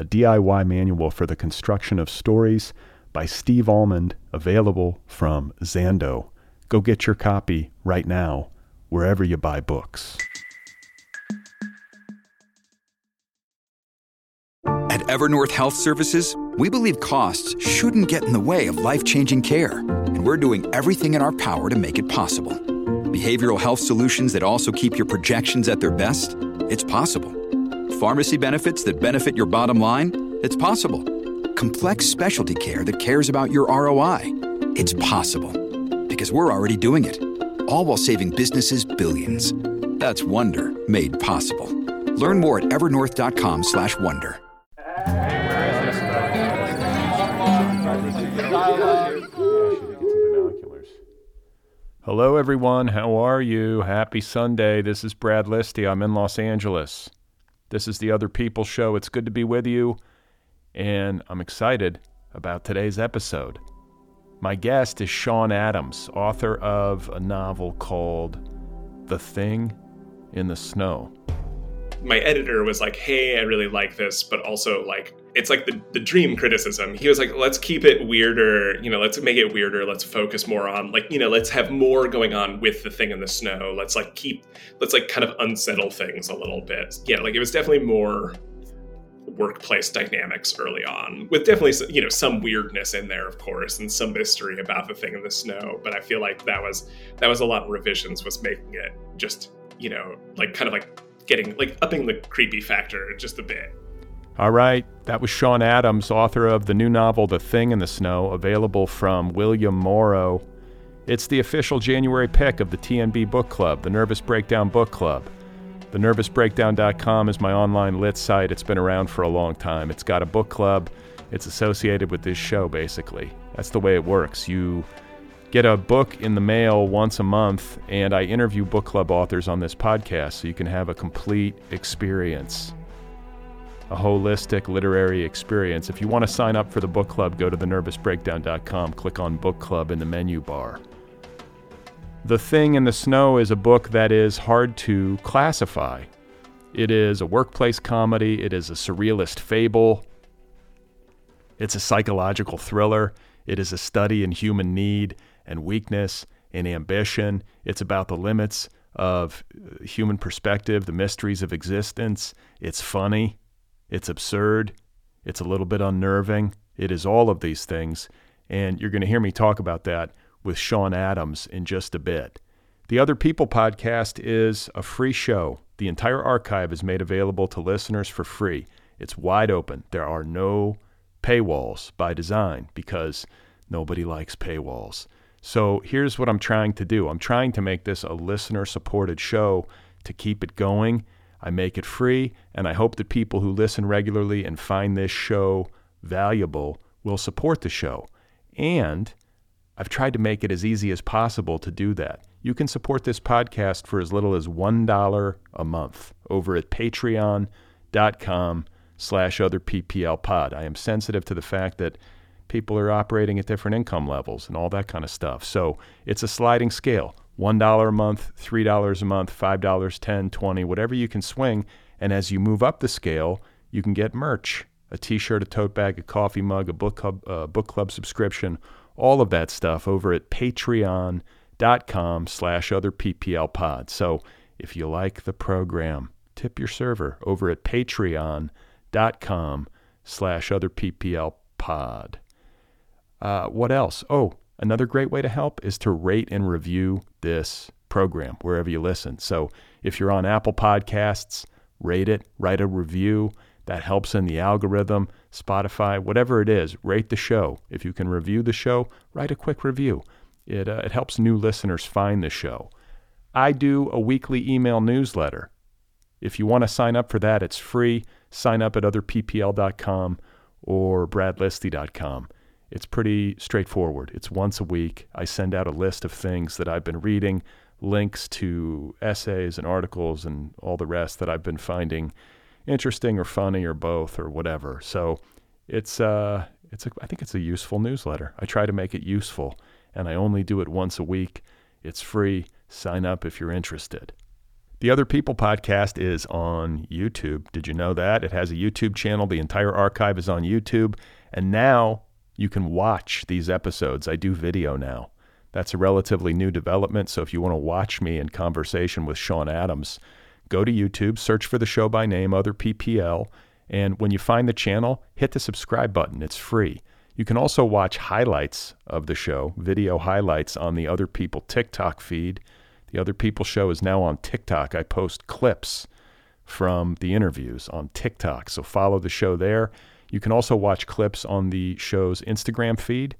a DIY manual for the construction of stories by Steve Almond, available from Zando. Go get your copy right now, wherever you buy books. At Evernorth Health Services, we believe costs shouldn't get in the way of life changing care, and we're doing everything in our power to make it possible. Behavioral health solutions that also keep your projections at their best? It's possible pharmacy benefits that benefit your bottom line? It's possible. Complex specialty care that cares about your ROI? It's possible. Because we're already doing it. All while saving businesses billions. That's Wonder made possible. Learn more at evernorth.com/wonder. Hello, everyone. How are you? Happy Sunday. This is Brad Listi. I'm in Los Angeles. This is the Other People Show. It's good to be with you, and I'm excited about today's episode. My guest is Sean Adams, author of a novel called The Thing in the Snow. My editor was like, hey, I really like this, but also like it's like the, the dream criticism. He was like, let's keep it weirder, you know, let's make it weirder. Let's focus more on like, you know, let's have more going on with the thing in the snow. Let's like keep, let's like kind of unsettle things a little bit. Yeah, like it was definitely more workplace dynamics early on with definitely you know some weirdness in there of course and some mystery about the thing in the snow but i feel like that was that was a lot of revisions was making it just you know like kind of like getting like upping the creepy factor just a bit all right, that was Sean Adams, author of the new novel The Thing in the Snow, available from William Morrow. It's the official January pick of the TNB Book Club, the Nervous Breakdown Book Club. The TheNervousBreakdown.com is my online lit site. It's been around for a long time. It's got a book club. It's associated with this show, basically. That's the way it works. You get a book in the mail once a month, and I interview book club authors on this podcast so you can have a complete experience a holistic literary experience. If you want to sign up for the book club, go to thenervousbreakdown.com, click on book club in the menu bar. The Thing in the Snow is a book that is hard to classify. It is a workplace comedy, it is a surrealist fable, it's a psychological thriller, it is a study in human need and weakness and ambition. It's about the limits of uh, human perspective, the mysteries of existence. It's funny. It's absurd. It's a little bit unnerving. It is all of these things. And you're going to hear me talk about that with Sean Adams in just a bit. The Other People podcast is a free show. The entire archive is made available to listeners for free. It's wide open. There are no paywalls by design because nobody likes paywalls. So here's what I'm trying to do I'm trying to make this a listener supported show to keep it going I make it free, and I hope that people who listen regularly and find this show valuable will support the show. And I've tried to make it as easy as possible to do that. You can support this podcast for as little as $1 a month over at patreon.com slash other PPL pod. I am sensitive to the fact that people are operating at different income levels and all that kind of stuff. So it's a sliding scale. $1 a month, $3 a month, $5, 10, 20, whatever you can swing. And as you move up the scale, you can get merch, a t-shirt, a tote bag, a coffee mug, a book club, uh, book club subscription, all of that stuff over at patreon.com slash other PPL pod. So if you like the program, tip your server over at patreon.com slash other PPL pod. Uh, what else? Oh, another great way to help is to rate and review this program wherever you listen. So if you're on Apple Podcasts, rate it, write a review. That helps in the algorithm, Spotify, whatever it is. Rate the show. If you can review the show, write a quick review. It, uh, it helps new listeners find the show. I do a weekly email newsletter. If you want to sign up for that, it's free. Sign up at otherppl.com or bradlisti.com. It's pretty straightforward. It's once a week. I send out a list of things that I've been reading, links to essays and articles and all the rest that I've been finding interesting or funny or both or whatever. So it's uh it's a, I think it's a useful newsletter. I try to make it useful and I only do it once a week. It's free. Sign up if you're interested. The Other People podcast is on YouTube. Did you know that? It has a YouTube channel. The entire archive is on YouTube. And now you can watch these episodes. I do video now. That's a relatively new development. So if you want to watch me in conversation with Sean Adams, go to YouTube, search for the show by name, Other PPL, and when you find the channel, hit the subscribe button. It's free. You can also watch highlights of the show, video highlights on the Other People TikTok feed. The Other People show is now on TikTok. I post clips from the interviews on TikTok. So follow the show there. You can also watch clips on the show's Instagram feed,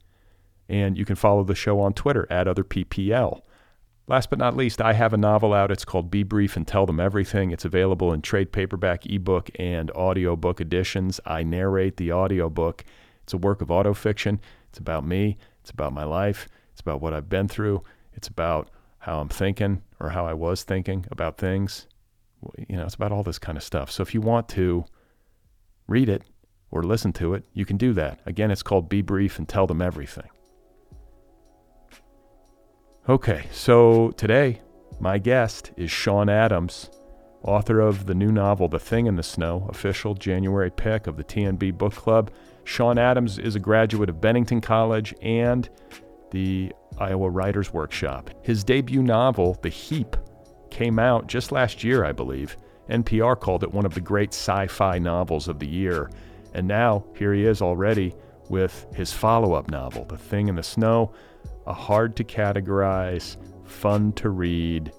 and you can follow the show on Twitter at Other PPL. Last but not least, I have a novel out. It's called Be Brief and Tell Them Everything. It's available in trade paperback, ebook, and audiobook editions. I narrate the audiobook. It's a work of autofiction. It's about me. It's about my life. It's about what I've been through. It's about how I'm thinking or how I was thinking about things. You know, it's about all this kind of stuff. So if you want to read it or listen to it, you can do that. Again, it's called Be Brief and Tell Them Everything. Okay, so today my guest is Sean Adams, author of the new novel The Thing in the Snow, official January pick of the TNB Book Club. Sean Adams is a graduate of Bennington College and the Iowa Writers Workshop. His debut novel, The Heap, came out just last year, I believe. NPR called it one of the great sci fi novels of the year. And now, here he is already with his follow up novel, The Thing in the Snow, a hard to categorize, fun to read,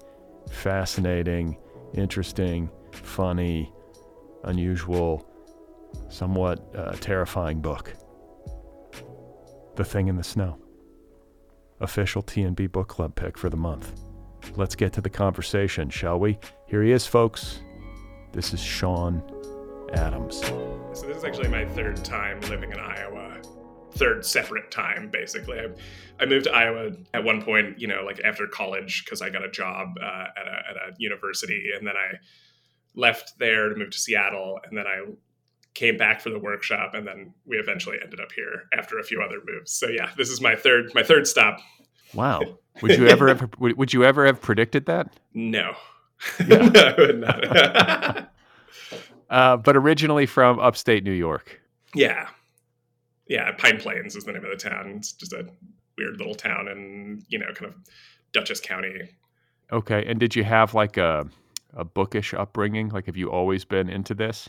fascinating, interesting, funny, unusual, somewhat uh, terrifying book. The Thing in the Snow official TNB book club pick for the month. Let's get to the conversation, shall we? Here he is, folks. This is Sean Adams. So this is actually my third time living in Iowa. Third separate time, basically. I, I moved to Iowa at one point, you know, like after college, because I got a job uh, at, a, at a university, and then I left there to move to Seattle, and then I came back for the workshop. And then we eventually ended up here after a few other moves. So yeah this is my third my third stop. Wow. Would you ever have would you ever have predicted that? No. Yeah. no I would not uh, but originally from upstate new york. Yeah. Yeah pine plains is the name of the town. It's just a weird little town in you know kind of dutchess county. Okay and did you have like a a bookish upbringing? Like have you always been into this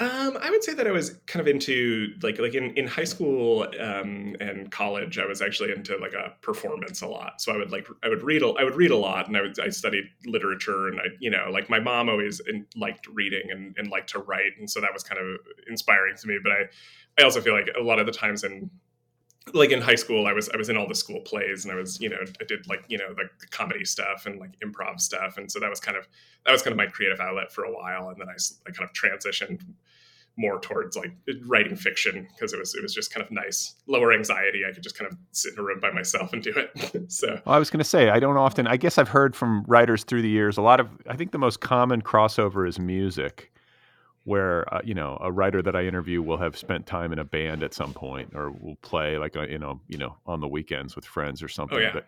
um, I would say that I was kind of into like like in, in high school um, and college. I was actually into like a performance a lot. So I would like I would read a, I would read a lot, and I would I studied literature, and I you know like my mom always in, liked reading and, and liked to write, and so that was kind of inspiring to me. But I I also feel like a lot of the times in like in high school i was i was in all the school plays and i was you know i did like you know the, comedy stuff and like improv stuff and so that was kind of that was kind of my creative outlet for a while and then i, I kind of transitioned more towards like writing fiction because it was it was just kind of nice. Lower anxiety i could just kind of sit in a room by myself and do it so. Well, i was going to say i don't often i guess i've heard from writers through the years a lot of i think the most common crossover is music where uh, you know a writer that I interview will have spent time in a band at some point, or will play like a, uh, you know you know on the weekends with friends or something. Oh, yeah. But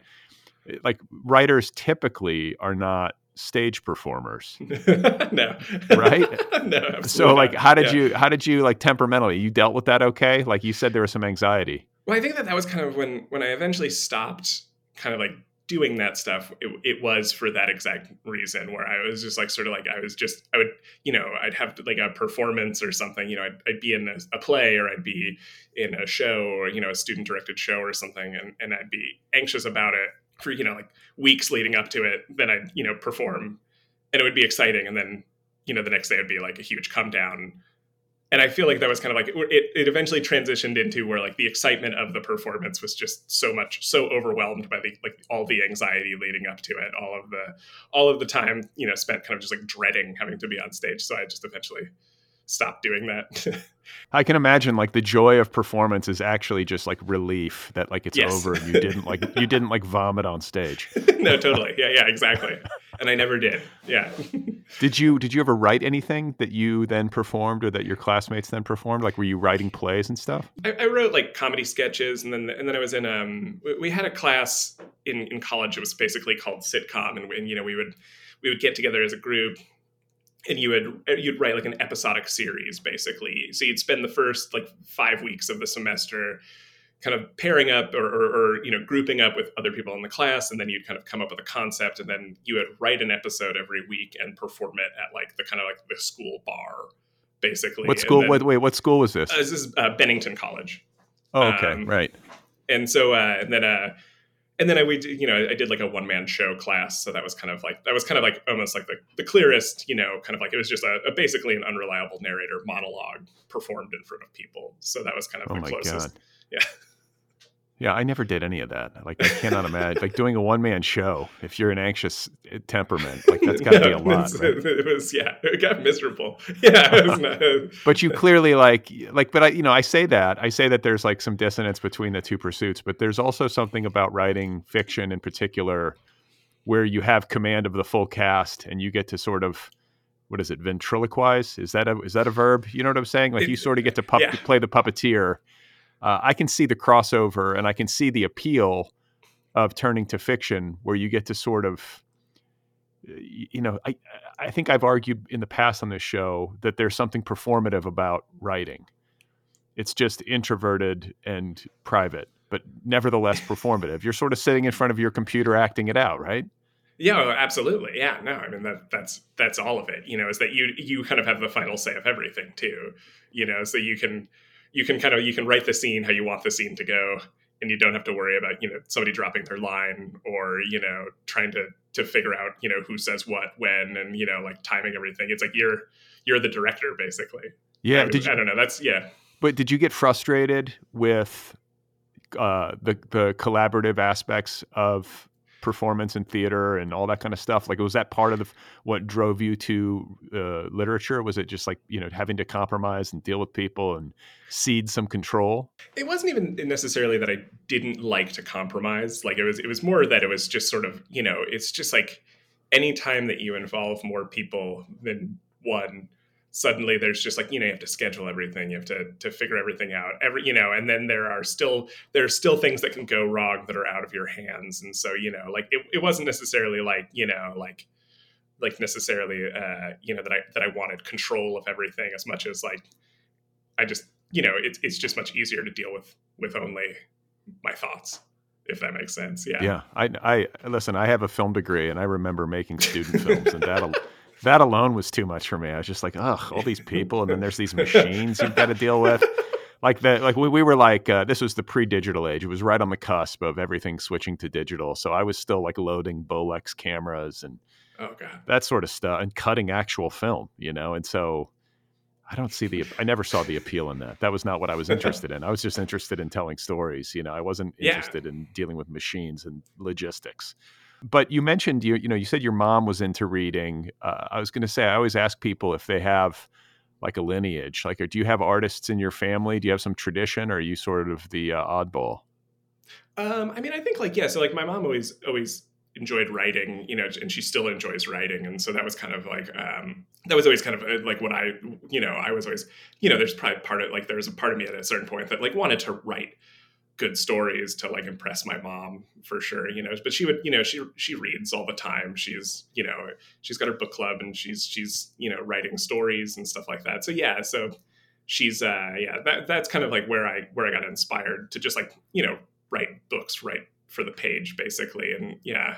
eh, like writers typically are not stage performers. no. Right? no. So like how did yeah. you how did you like temperamentally you dealt with that okay? Like you said there was some anxiety. Well, I think that that was kind of when when I eventually stopped kind of like doing that stuff, it, it, was for that exact reason where I was just like, sort of like, I was just, I would, you know, I'd have like a performance or something, you know, I'd, I'd be in a, a, play or I'd be in a show or, you know, a student directed show or something. And, and I'd be anxious about it for, you know, like weeks leading up to it. Then I'd, you know, perform and it would be exciting. And then, you know, the next day it'd be like a huge come down and I feel like that was kind of like it, it eventually transitioned into where like the excitement of the performance was just so much so overwhelmed by the like all the anxiety leading up to it, all of the all of the time you know spent kind of just like dreading having to be on stage. So I just eventually stopped doing that. I can imagine like the joy of performance is actually just like relief that like it's yes. over and you didn't like you didn't like vomit on stage. no, totally. Yeah, yeah, exactly. And I never did. Yeah. did you did you ever write anything that you then performed or that your classmates then performed? Like were you writing plays and stuff? I, I wrote like comedy sketches and then and then I was in um we had a class in in college it was basically called sitcom and, and you know we would we would get together as a group and you would you'd write like an episodic series basically so you'd spend the first like five weeks of the semester kind of pairing up or, or, or, you know grouping up with other people in the class and then you'd kind of come up with a concept and then you would write an episode every week and perform it at like the kind of like the school bar basically what school then, wait, wait what school was this uh, this is uh, bennington college oh okay um, right and so uh, and then uh and then I we you know I did like a one man show class, so that was kind of like that was kind of like almost like the, the clearest, you know, kind of like it was just a, a basically an unreliable narrator monologue performed in front of people. So that was kind of oh the closest. God. Yeah. Yeah, I never did any of that. Like I cannot imagine like doing a one man show if you're an anxious eh, temperament. Like that's got to no, be a lot. Right? It was yeah, it got miserable. Yeah, not, but you clearly like like but I you know I say that I say that there's like some dissonance between the two pursuits, but there's also something about writing fiction in particular where you have command of the full cast and you get to sort of what is it ventriloquize is that a is that a verb you know what i'm saying like you sort of get to pup- yeah. play the puppeteer uh, I can see the crossover and I can see the appeal of turning to fiction where you get to sort of you know I I think I've argued in the past on this show that there's something performative about writing. It's just introverted and private, but nevertheless performative. You're sort of sitting in front of your computer acting it out, right? Yeah, oh, absolutely. Yeah, no, I mean that that's that's all of it. You know, is that you you kind of have the final say of everything too. You know, so you can you can kind of you can write the scene how you want the scene to go and you don't have to worry about you know somebody dropping their line or you know trying to to figure out you know who says what when and you know like timing everything. It's like you're you're the director basically. Yeah I, did you, I don't know that's yeah. But did you get frustrated with uh, the the collaborative aspects of performance and theater and all that kind of stuff? Like, was that part of the, what drove you to uh, literature? Was it just like you know having to compromise and deal with people and cede some control? It wasn't even necessarily that I didn't like to compromise. Like it was, it was more that it was just sort of you know, it's just like anytime that you involve more people than one suddenly there's just like you know you have to schedule everything you have to to figure everything out every you know and then there are still there are still things that can go wrong that are out of your hands. And so you know like it, it wasn't necessarily like you know like like necessarily uh you know that i that i wanted control of everything as much as like i just you know it's it's just much easier to deal with with only my thoughts if that makes sense. Yeah. Yeah. I i listen i have a film degree and i remember making student films and that'll that alone was too much for me. I was just like, ugh, all these people, and then there's these machines you've got to deal with. Like that, like we, we were like uh, this was the pre-digital age. It was right on the cusp of everything switching to digital. So I was still like loading Bolex cameras and oh god that sort of stuff and cutting actual film, you know. And so I don't see the I never saw the appeal in that. That was not what I was interested in. I was just interested in telling stories. You know, I wasn't interested yeah. in dealing with machines and logistics. But you mentioned you you know you said your mom was into reading. Uh, I was going to say I always ask people if they have like a lineage. Like, do you have artists in your family? Do you have some tradition, or are you sort of the uh, oddball? Um, I mean, I think like yeah. So like my mom always always enjoyed writing, you know, and she still enjoys writing, and so that was kind of like um, that was always kind of uh, like what I you know I was always you know there's probably part of like there was a part of me at a certain point that like wanted to write good stories to like impress my mom for sure you know but she would you know she she reads all the time. She's you know she's got her book club and she's she's you know writing stories and stuff like that. So yeah so she's uh yeah that, that's kind of like where i where i got inspired to just like you know write books write for the page basically and yeah.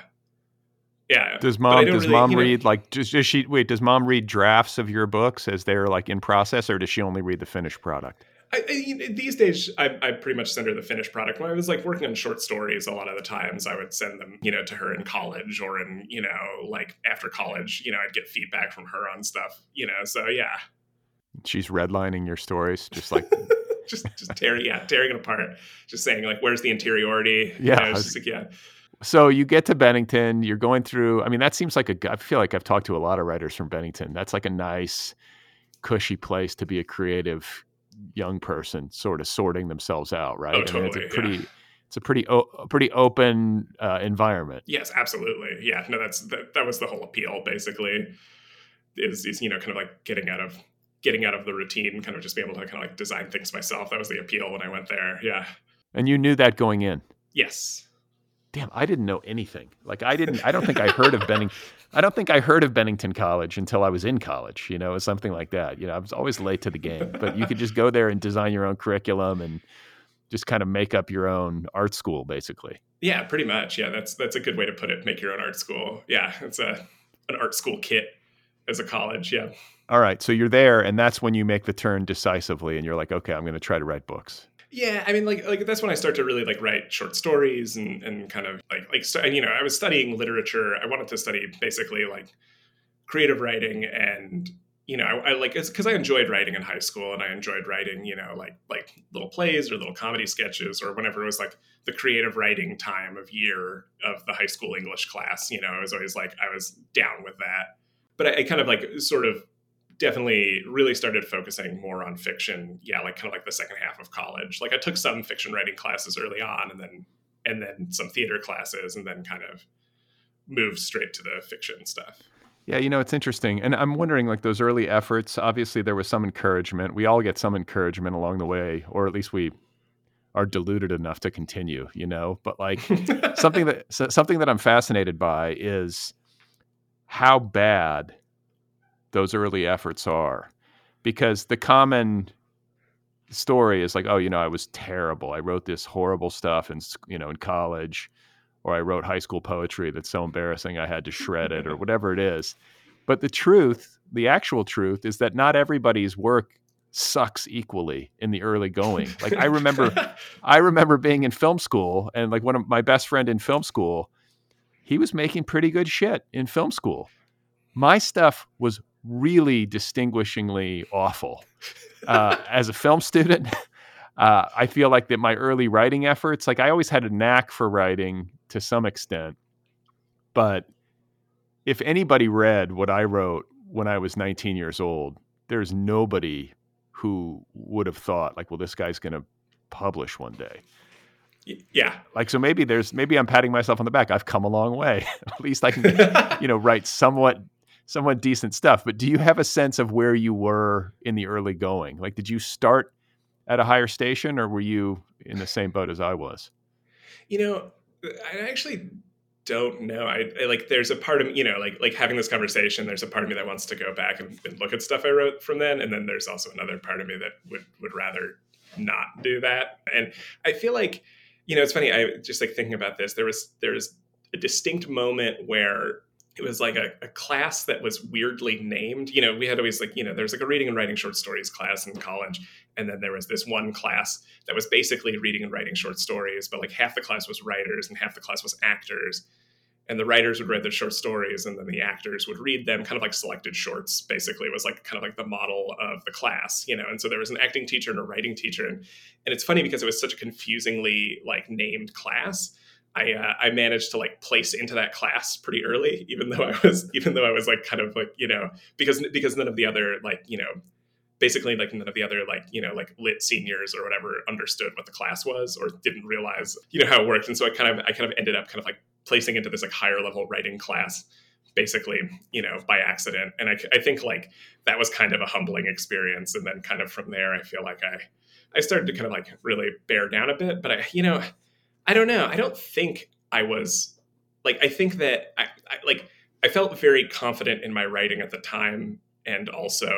Yeah does mom does really, mom you know- read like does, does she wait does mom read drafts of your books as they're like in process or does she only read the finished product I, I, these days, I, I pretty much send her the finished product. When I was like working on short stories, a lot of the times I would send them, you know, to her in college or in, you know, like after college. You know, I'd get feedback from her on stuff. You know, so yeah, she's redlining your stories just like just just tearing, yeah, tearing it apart. Just saying like, where's the interiority? You Yeah, know, was- just like, yeah, So you get to Bennington, you're going through. I mean, that seems like a. I feel like I've talked to a lot of writers from Bennington. That's like a nice, cushy place to be a creative young person, sort of sorting themselves out, right? Oh, I mean, it's a pretty, yeah. it's a pretty, o- pretty open uh, environment. yes, absolutely, yeah. No, that's that, that was the whole appeal, basically. Is is you know kind of like getting out of getting out of the routine, kind of just be able to kind of like design things myself. That was the appeal when I went there. Yeah. And you knew that going in. Yes. Damn, I didn't know anything. Like I didn't. I don't think I heard of Benning. I don't think I heard of Bennington College until I was in college. You know, or something like that. You know, I was always late to the game. But you could just go there and design your own curriculum and just kind of make up your own art school, basically. Yeah, pretty much. Yeah, that's that's a good way to put it. Make your own art school. Yeah, it's a an art school kit as a college. Yeah. All right, so you're there, and that's when you make the turn decisively, and you're like, okay, I'm going to try to write books. Yeah, I mean, like, like that's when I start to really like write short stories and and kind of like like st- you know I was studying literature. I wanted to study basically like creative writing and you know I, I like because I enjoyed writing in high school and I enjoyed writing you know like like little plays or little comedy sketches or whenever it was like the creative writing time of year of the high school English class. You know, I was always like I was down with that, but I, I kind of like sort of definitely really started focusing more on fiction yeah like kind of like the second half of college like i took some fiction writing classes early on and then and then some theater classes and then kind of moved straight to the fiction stuff Yeah, you know, it's interesting. And I'm wondering, like, those early efforts, obviously there was some encouragement. We all get some encouragement along the way, or at least we are deluded enough to continue, you know? But, like, something that so- something that I'm fascinated by is how bad those early efforts are, because the common story is like, oh, you know, I was terrible. I wrote this horrible stuff in you know in college, or I wrote high school poetry that's so embarrassing I had to shred it, or whatever it is. But the truth, the actual truth, is that not everybody's work sucks equally in the early going. Like I remember I remember being in film school and like one of my best friend in film school, he was making pretty good shit in film school. My stuff was really distinguishingly awful. Uh, as a film student, uh, I feel like that my early writing efforts, like I always had a knack for writing to some extent, but if anybody read what I wrote when I was 19 years old, there's nobody who would have thought like, well, this guy's going to publish one day. yeah Like, so maybe there's maybe I'm patting myself on the back. I've come a long way. At least I can, you know, write somewhat somewhat decent stuff. But do you have a sense of where you were in the early going? Like, did you start at a higher station, or were you in the same boat as I was? you know i actually don't know I, I like there's a part of me you know like like having this conversation there's a part of me that wants to go back and, and look at stuff i wrote from then and then there's also another part of me that would would rather not do that and i feel like you know it's funny i just like thinking about this there was there was a distinct moment where it was like a, a class that was weirdly named. You know we had always like you know there's like a reading and writing short stories class in college and then there was this one class that was basically reading and writing short stories but like half the class was writers and half the class was actors and the writers would write their short stories and then the actors would read them kind of like selected shorts basically was like kind of like the model of the class you know and so there was an acting teacher and a writing teacher and and it's funny because it was such a confusingly like named class I, uh, I managed to like place into that class pretty early, even though I was even though I was like kind of like you know because because none of the other like you know basically like none of the other like you know like lit seniors or whatever understood what the class was or didn't realize you know how it worked. And so i kind of i kind of ended up kind of like placing into this like higher level writing class basically you know by accident. And I, I think like that was kind of a humbling experience. And then kind of from there i feel like i i started to kind of like really bear down a bit. But i you know i don't know i don't think i was like i think that i, I like i felt very confident in my writing at the time and also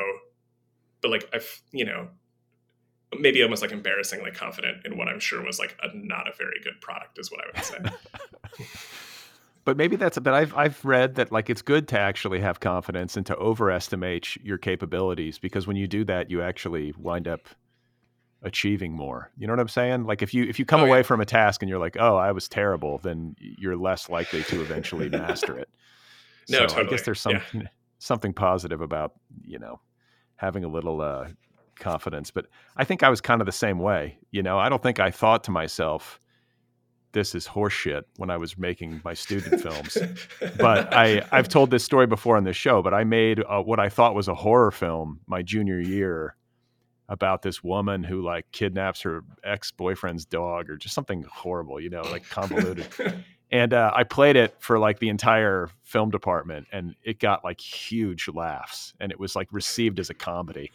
but like i've you know maybe almost like embarrassingly confident in what I'm sure was like a not a very good product is what I would say. but maybe that's a but I've I've read that like it's good to actually have confidence and to overestimate your capabilities because when you do that you actually wind up achieving more. You know what I'm saying? Like if you if you come oh, away yeah. from a task and you're like, "Oh, I was terrible," then you're less likely to eventually master it. no, so totally. I guess there's some yeah. something positive about, you know, having a little uh, confidence. But I think I was kind of the same way. You know, I don't think I thought to myself, this is horseshit when I was making my student films. But I, I've told this story before on this show, but I made uh, what I thought was a horror film my junior year about this woman who like kidnaps her ex-boyfriend's dog or just something horrible, you know, like convoluted. and uh, I played it for like the entire film department, and it got like huge laughs, and it was like received as a comedy.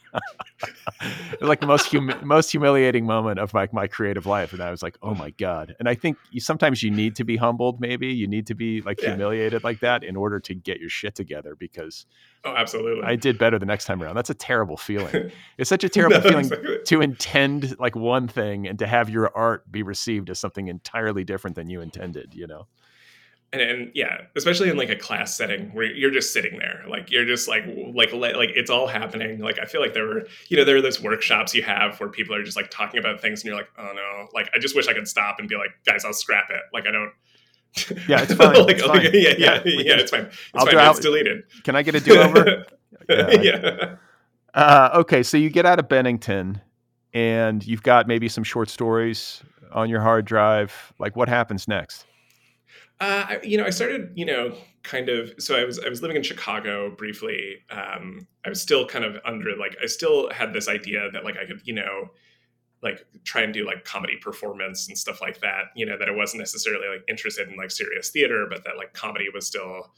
it was like the most hum- most humiliating moment of like my, my creative life, and I was like, oh my god. And I think you, sometimes you need to be humbled. Maybe you need to be like yeah. humiliated like that in order to get your shit together because. Oh, absolutely. I did better the next time around. That's a terrible feeling. It's such a terrible no, feeling exactly. to intend like one thing and to have your art be received as something entirely different than you intended, you know? And, and, yeah especially in like a class setting where you're just sitting there like you're just like like like it's all happening. Like i feel like there were you know there are those workshops you have where people are just like talking about things and you're like oh no. Like i just wish i could stop and be like guys i'll scrap it. Like i don't yeah it's fine, like, it's fine. yeah yeah yeah, yeah it's fine. It's I'll fine. it's deleted. Can i get a do-over? Yeah, yeah. Uh, okay so you get out of bennington and you've got maybe some short stories on your hard drive. Like what happens next uh, you know, I started, you know, kind of. So I was I was living in Chicago briefly. Um, I was still kind of under like I still had this idea that like I could, you know, like try and do like comedy performance and stuff like that. You know, that I wasn't necessarily like interested in like serious theater, but that like comedy was still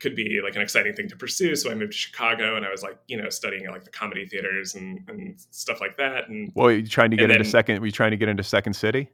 could be like an exciting thing to pursue. So I moved to Chicago and I was like, you know, studying like the comedy theaters and, and stuff like that. And well, you trying to get into then, second? Were you trying to get into Second City?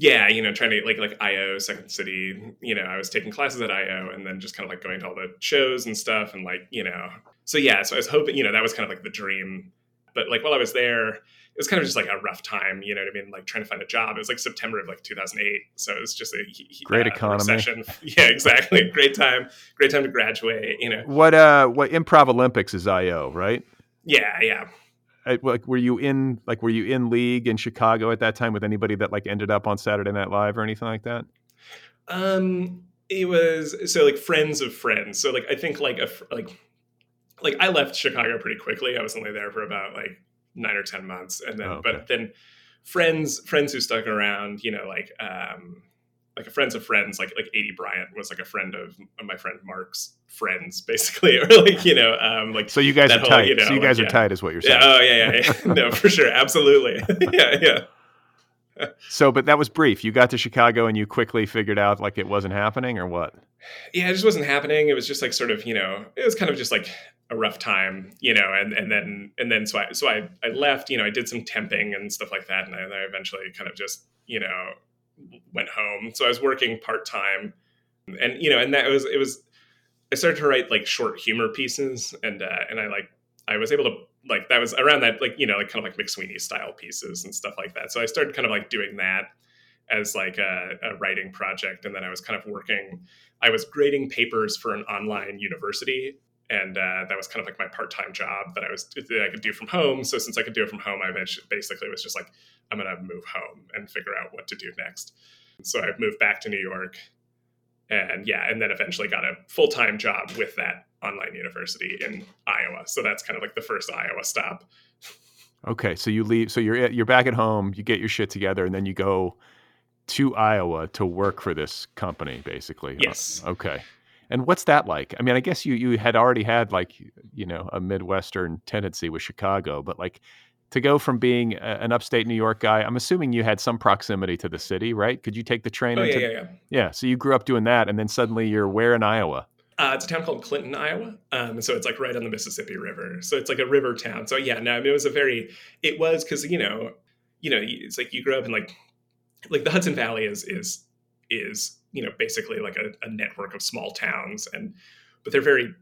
Yeah, you know, trying to like like IO, Second City, you know, I was taking classes at IO and then just kind of like going to all the shows and stuff and like, you know. So yeah, so I was hoping, you know, that was kind of like the dream. But like while I was there, it was kind of just like a rough time, you know what I mean? Like trying to find a job. It was like September of like 2008. So it was just a great uh, economy. Recession. Yeah, exactly. great time. Great time to graduate, you know. What uh what Improv Olympics is IO, right? Yeah, yeah like were you in like were you in league in Chicago at that time with anybody that like ended up on Saturday Night Live or anything like that? Um, it was so like friends of friends. So like I think like a like like I left Chicago pretty quickly. I was only there for about like nine or ten months, and then oh, okay. but then friends friends who stuck around, you know, like um like a friends of friends, like like Aidy Bryant was like a friend of, of my friend Mark's friends, basically, or like you know, um, like so you guys are whole, tight. You know, so you guys like, are yeah. tight, is what you're saying. Yeah, oh yeah, yeah, yeah. no, for sure, absolutely, yeah, yeah. so, but that was brief. You got to Chicago and you quickly figured out like it wasn't happening, or what? Yeah, it just wasn't happening. It was just like sort of, you know, it was kind of just like a rough time, you know, and and then and then so I so I I left, you know, I did some temping and stuff like that, and I, I eventually kind of just, you know, went home. So I was working part time, and you know, and that was it was. I started to write like short humor pieces, and uh, and I like I was able to like that was around that like you know like kind of like McSweeney style pieces and stuff like that. So I started kind of like doing that as like a, a writing project, and then I was kind of working. I was grading papers for an online university and uh, that was kind of like my part-time job that I was that I could do from home. So since I could do it from home, I basically was just like, I'm gonna move home and figure out what to do next. So I moved back to New York, and yeah, and then eventually got a full-time job with that online university in Iowa. So that's kind of like the first Iowa stop. Okay, so you leave. So you're you're back at home. You get your shit together, and then you go to Iowa to work for this company, basically. Yes. Okay. And what's that like? I mean, I guess you you had already had like you know a midwestern tendency with Chicago, but like to go from being a, an upstate New York guy, I'm assuming you had some proximity to the city, right? Could you take the train? Oh into, yeah, yeah, yeah. Yeah. So you grew up doing that, and then suddenly you're where in Iowa? Uh, it's a town called Clinton, Iowa. Um, so it's like right on the Mississippi River. So it's like a river town. So yeah, no, I mean, it was a very, it was because you know, you know, it's like you grew up in like, like the Hudson Valley is is is you know basically like a, a network of small towns and but they're very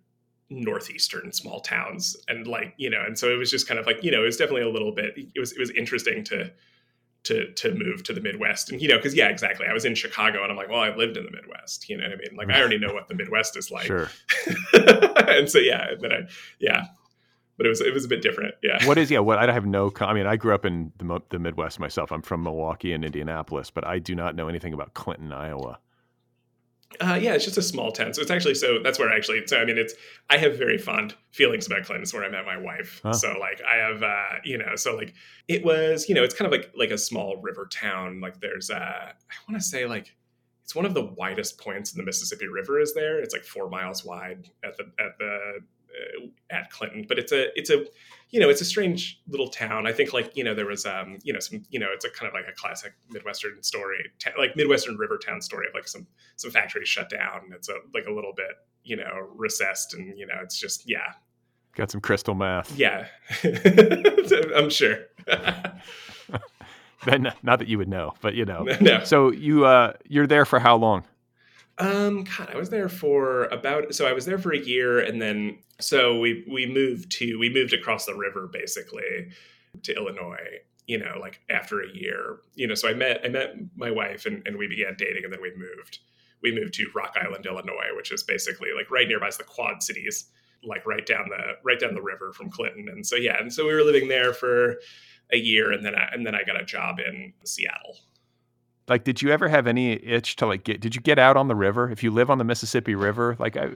northeastern small towns and like you know and so it was just kind of like you know it was definitely a little bit it was it was interesting to to to move to the midwest and you know because yeah exactly i was in chicago and i'm like well i've lived in the midwest you know what i mean like i already know what the midwest is like Sure. and so yeah but i yeah but it was it was a bit different yeah What is yeah? What I have no. I mean, I grew up in the, the Midwest myself. I'm from Milwaukee and Indianapolis, but I do not know anything about Clinton, Iowa. Uh, yeah, it's just a small town. So it's actually so that's where I actually so I mean it's I have very fond feelings about Clinton. It's where I met my wife. Huh. So like I have uh, you know so like it was you know it's kind of like like a small river town. Like there's uh I want to say like it's one of the widest points in the Mississippi River is there. It's like four miles wide at the at the at Clinton, but it's a it's a you know it's a strange little town. I think like you know there was um you know some you know it's a kind of like a classic Midwestern story, like Midwestern river town story of like some some factories shut down. and It's a like a little bit you know recessed and you know it's just yeah Got some crystal meth. yeah I'm sure not that you would know, but you know. no So you uh, you're there for how long? Um, God, I was there for about so I was there for a year, and then so we we moved to we moved across the river basically to Illinois. You know, like after a year, you know. So I met I met my wife, and, and we began dating, and then we moved. We moved to Rock Island, Illinois, which is basically like right nearby is the Quad Cities, like right down the right down the river from Clinton. And so yeah, and so we were living there for a year, and then I, and then I got a job in Seattle. Like, did you ever have any itch to like get? Did you get out on the river? If you live on the Mississippi River, like I,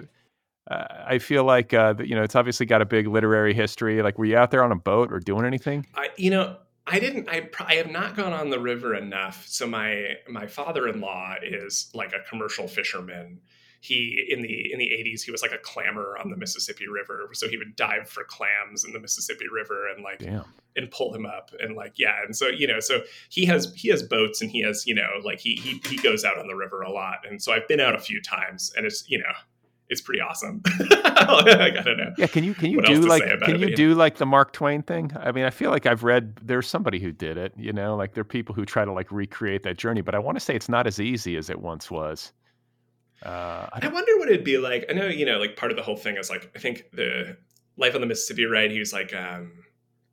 I feel like uh, you know it's obviously got a big literary history. Like, were you out there on a boat or doing anything? I, you know, I didn't. I, I have not gone on the river enough. So my my father in law is like a commercial fisherman. He in the in the eighties he was like a clammer on the Mississippi River. So he would dive for clams in the Mississippi River and like Damn. and pull him up and like yeah. And so you know, so he has he has boats and he has you know like he he he goes out on the river a lot. And so I've been out a few times and it's you know it's pretty awesome. like, I don't know. Yeah, can you can you do like can it, you yeah. do like the Mark Twain thing? I mean, I feel like I've read there's somebody who did it, you know, like there are people who try to like recreate that journey, but I want to say it's not as easy as it once was. Uh, I I wonder what it'd be like. I know, you know, like part of the whole thing is like I think the life on the Mississippi, right? He was like, um,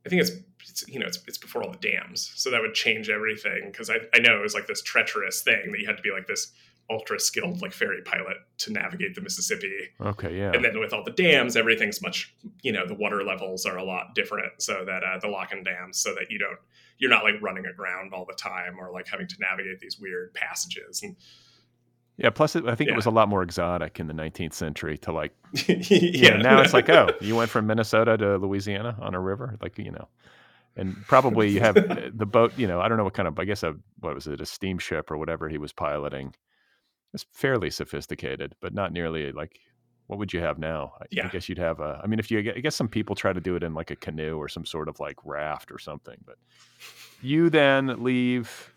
I think it's, it's you know, it's, it's before all the dams, so that would change everything. Because I, I know it was like this treacherous thing that you had to be like this ultra skilled like ferry pilot to navigate the Mississippi. okay, yeah. And then with all the dams, everything's much, you know, the water levels are a lot different. So that uh, the lock and dams, so that you don't, you're not like running aground all the time or like having to navigate these weird passages. And yeah, plus it, I think it was a lot more exotic in the 19th century to like yeah, yeah, now it's like, oh, you went from Minnesota to Louisiana on a river, like you know, and probably you have uh, the boat. You know, I don't know what kind of, I guess a what was it, a steamship or whatever he was piloting. It's fairly sophisticated, but not nearly like what would you have now? I, I guess you'd have a. I mean, if you, I guess some people try to do it in like a canoe or some sort of like raft or something, but you then leave.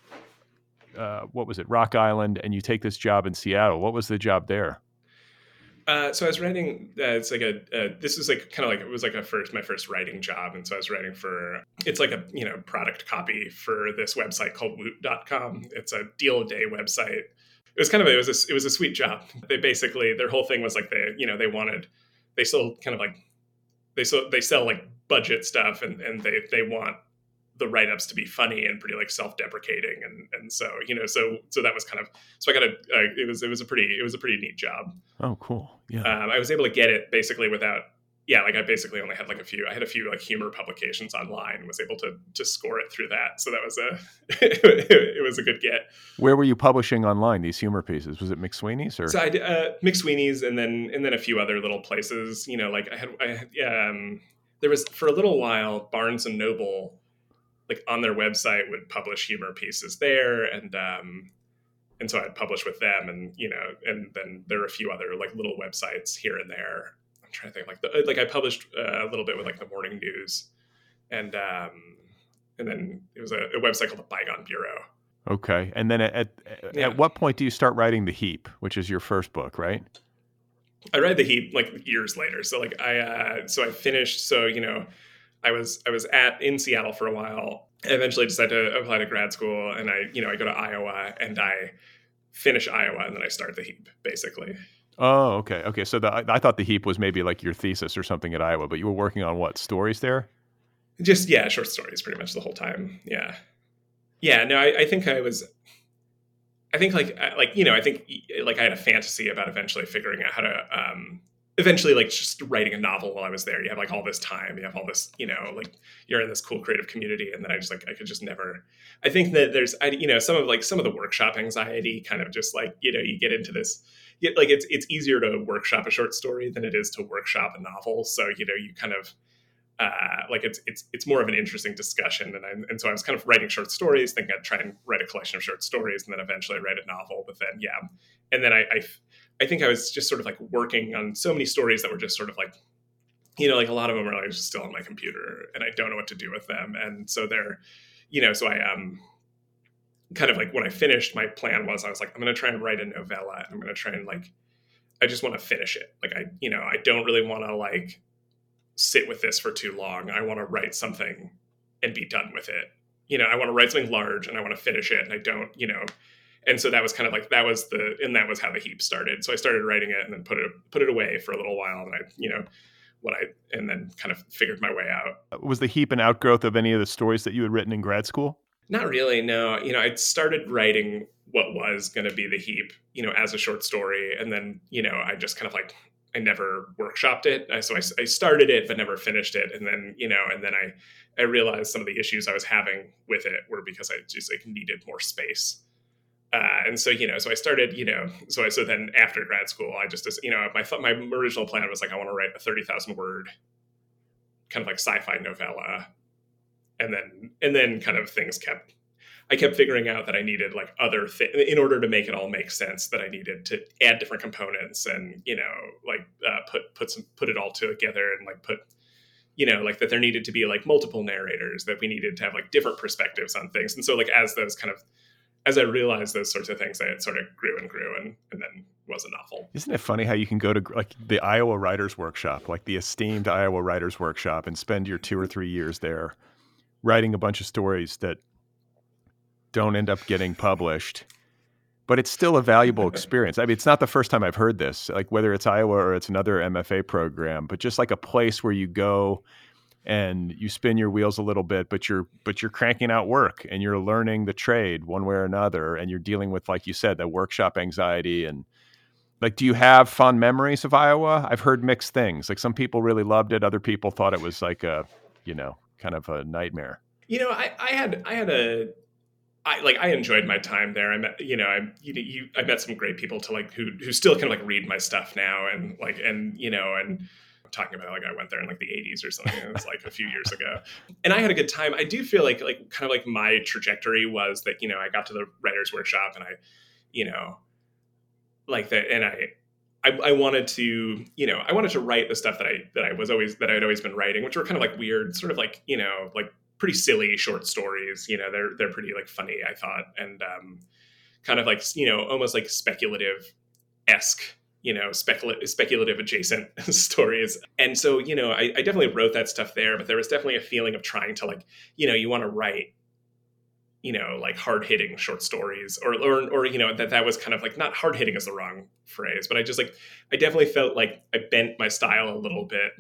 Uh, what was it, Rock Island, and you take this job in Seattle. What was the job there? Uh, so I was writing. Uh, it's like a. Uh, this is like kind of like it was like a first my first writing job, and so I was writing for. It's like a you know product copy for this website called Woot.com. It's a deal a day website. It was kind of it was a, it was a sweet job. They basically their whole thing was like they you know they wanted they still kind of like they so they sell like budget stuff and and they they want the write ups to be funny and pretty like self deprecating and and so you know so so that was kind of so I got a uh, it was it was a pretty it was a pretty neat job Oh, cool. Yeah. um, I was able to get it basically without yeah like I basically only had like a few I had a few like humor publications online was able to to score it through that so that was a it was a good get Where were you publishing online these humor pieces? Was it McSweeney's or? so I did uh, McSweeney's and then and then a few other little places you know like I had I had, um there was for a little while Barnes and Noble like on their website would publish humor pieces there and um and so I'd publish with them and you know and then there are a few other like little websites here and there I'm trying to think like the, like I published uh, a little bit with like the morning news and um and then it was a, a website called the Bygone Bureau okay. And then at at, Yeah. at what point do you start writing the Heap, which is your first book, right? I read the heap like years later. So like I uh so I finished so you know I was I was at in Seattle for a while. I eventually decided to apply to grad school and I you know I go to Iowa and I finish Iowa and then I start the heap basically. Oh, okay, okay. So the, I thought the heap was maybe like your thesis or something at Iowa, but you were working on what stories there? Just yeah, short stories pretty much the whole time. Yeah, yeah. No, I, I think I was. I think like like you know I think like I had a fantasy about eventually figuring out how to um, eventually like just writing a novel while I was there. You have like all this time, you have all this, you know, like you're in this cool creative community. And then I just like, I could just never, I think that there's, I, you know, some of like some of the workshop anxiety kind of just like, you know, you get into this, like it's, it's easier to workshop a short story than it is to workshop a novel. So, you know, you kind of, uh, like it's it's it's more of an interesting discussion, and I, and so I was kind of writing short stories, thinking I'd try and write a collection of short stories, and then eventually write a novel. But then, yeah, and then I, I I think I was just sort of like working on so many stories that were just sort of like, you know, like a lot of them are like still on my computer and I don't know what to do with them. And so they're, you know, so I um kind of like when I finished, my plan was I was like, I'm gonna try and write a novella and I'm gonna try and like I just want to finish it. Like I, you know, I don't really want to like sit with this for too long. I want to write something and be done with it. You know, I want to write something large and I want to finish it and I don't, you know, and so that was kind of like that was the and that was how the heap started. So i started writing it and then put it put it away for a little while and i you know what i and then kind of figured my way out. Was the heap an outgrowth of any of the stories that you had written in grad school? Not really no. You know i started writing what was going to be the heap you know as a short story. And then you know i just kind of like i never workshopped it. So I, I started it but never finished it. And then you know and then i i realized some of the issues i was having with it were because i just like needed more space uh, and so you know, so I started, you know, so I, so then after grad school, I just, you know, my my original plan was like I want to write a thirty thousand word, kind of like sci-fi novella, and then and then kind of things kept. I kept figuring out that I needed like other in order to make it all make sense. That I needed to add different components and you know like uh, put put some put it all together and like put you know like that there needed to be like multiple narrators that we needed to have like different perspectives on things and so like as those kind of as I realized those sorts of things, it sort of grew and grew, and and then was a novel. Isn't it funny how you can go to like the Iowa Writers Workshop, like the esteemed Iowa Writers Workshop, and spend your two or three years there, writing a bunch of stories that don't end up getting published, but it's still a valuable experience. I mean, it's not the first time I've heard this, like whether it's Iowa or it's another MFA program, but just like a place where you go and you spin your wheels a little bit but you're but you're cranking out work and you're learning the trade one way or another and you're dealing with like you said that workshop anxiety and like do you have fond memories of iowa? I've heard mixed things. Like some people really loved it other people thought it was like a you know kind of a nightmare. You know i, I had i had a I like I enjoyed my time there. I met you know I you, you I met some great people to like who who still kind of like read my stuff now and like and you know and talking about like I went there in like the 80s or something. It was like a few years ago. And I had a good time. I do feel like like kind of like my trajectory was that, you know, I got to the writers workshop and I, you know, like that and I I, I, wanted to, you know, I wanted to write the stuff that I that I was always that I'd always been writing, which were kind of like weird, sort of like, you know, like pretty silly short stories. You know, they're they're pretty like funny, I thought. And um kind of like, you know, almost like speculative esque you know speculative speculative adjacent stories. And so you know I, I, definitely wrote that stuff there but there was definitely a feeling of trying to like you know you want to write you know like hard hitting short stories or, or or you know that that was kind of like not hard hitting is the wrong phrase but i just like i definitely felt like i bent my style a little bit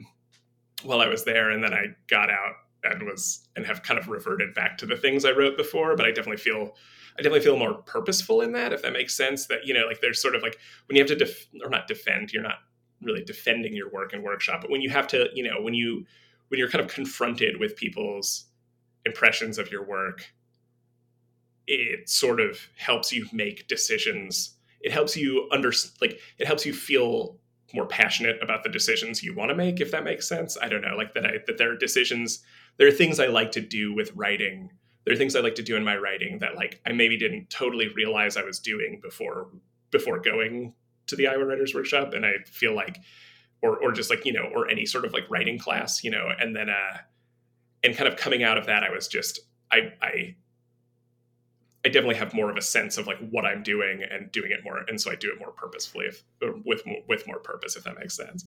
while i was there and then i got out and was and have kind of reverted back to the things i wrote before but i definitely feel I definitely feel more purposeful in that, if that makes sense. That you know, like there's sort of like when you have to def- or not defend, you're not really defending your work in workshop, but when you have to, you know, when you when you're kind of confronted with people's impressions of your work, it sort of helps you make decisions. It helps you under like it helps you feel more passionate about the decisions you want to make if that makes sense i don't know like that i that there are decisions there are things i like to do with writing there are things I like to do in my writing that like I maybe didn't totally realize I was doing before before going to the Iowa Writers Workshop, and I feel like, or or just like you know, or any sort of like writing class, you know, and then uh, and kind of coming out of that, I was just I I I definitely have more of a sense of like what I'm doing and doing it more, and so I do it more purposefully, if, with with more purpose, if that makes sense.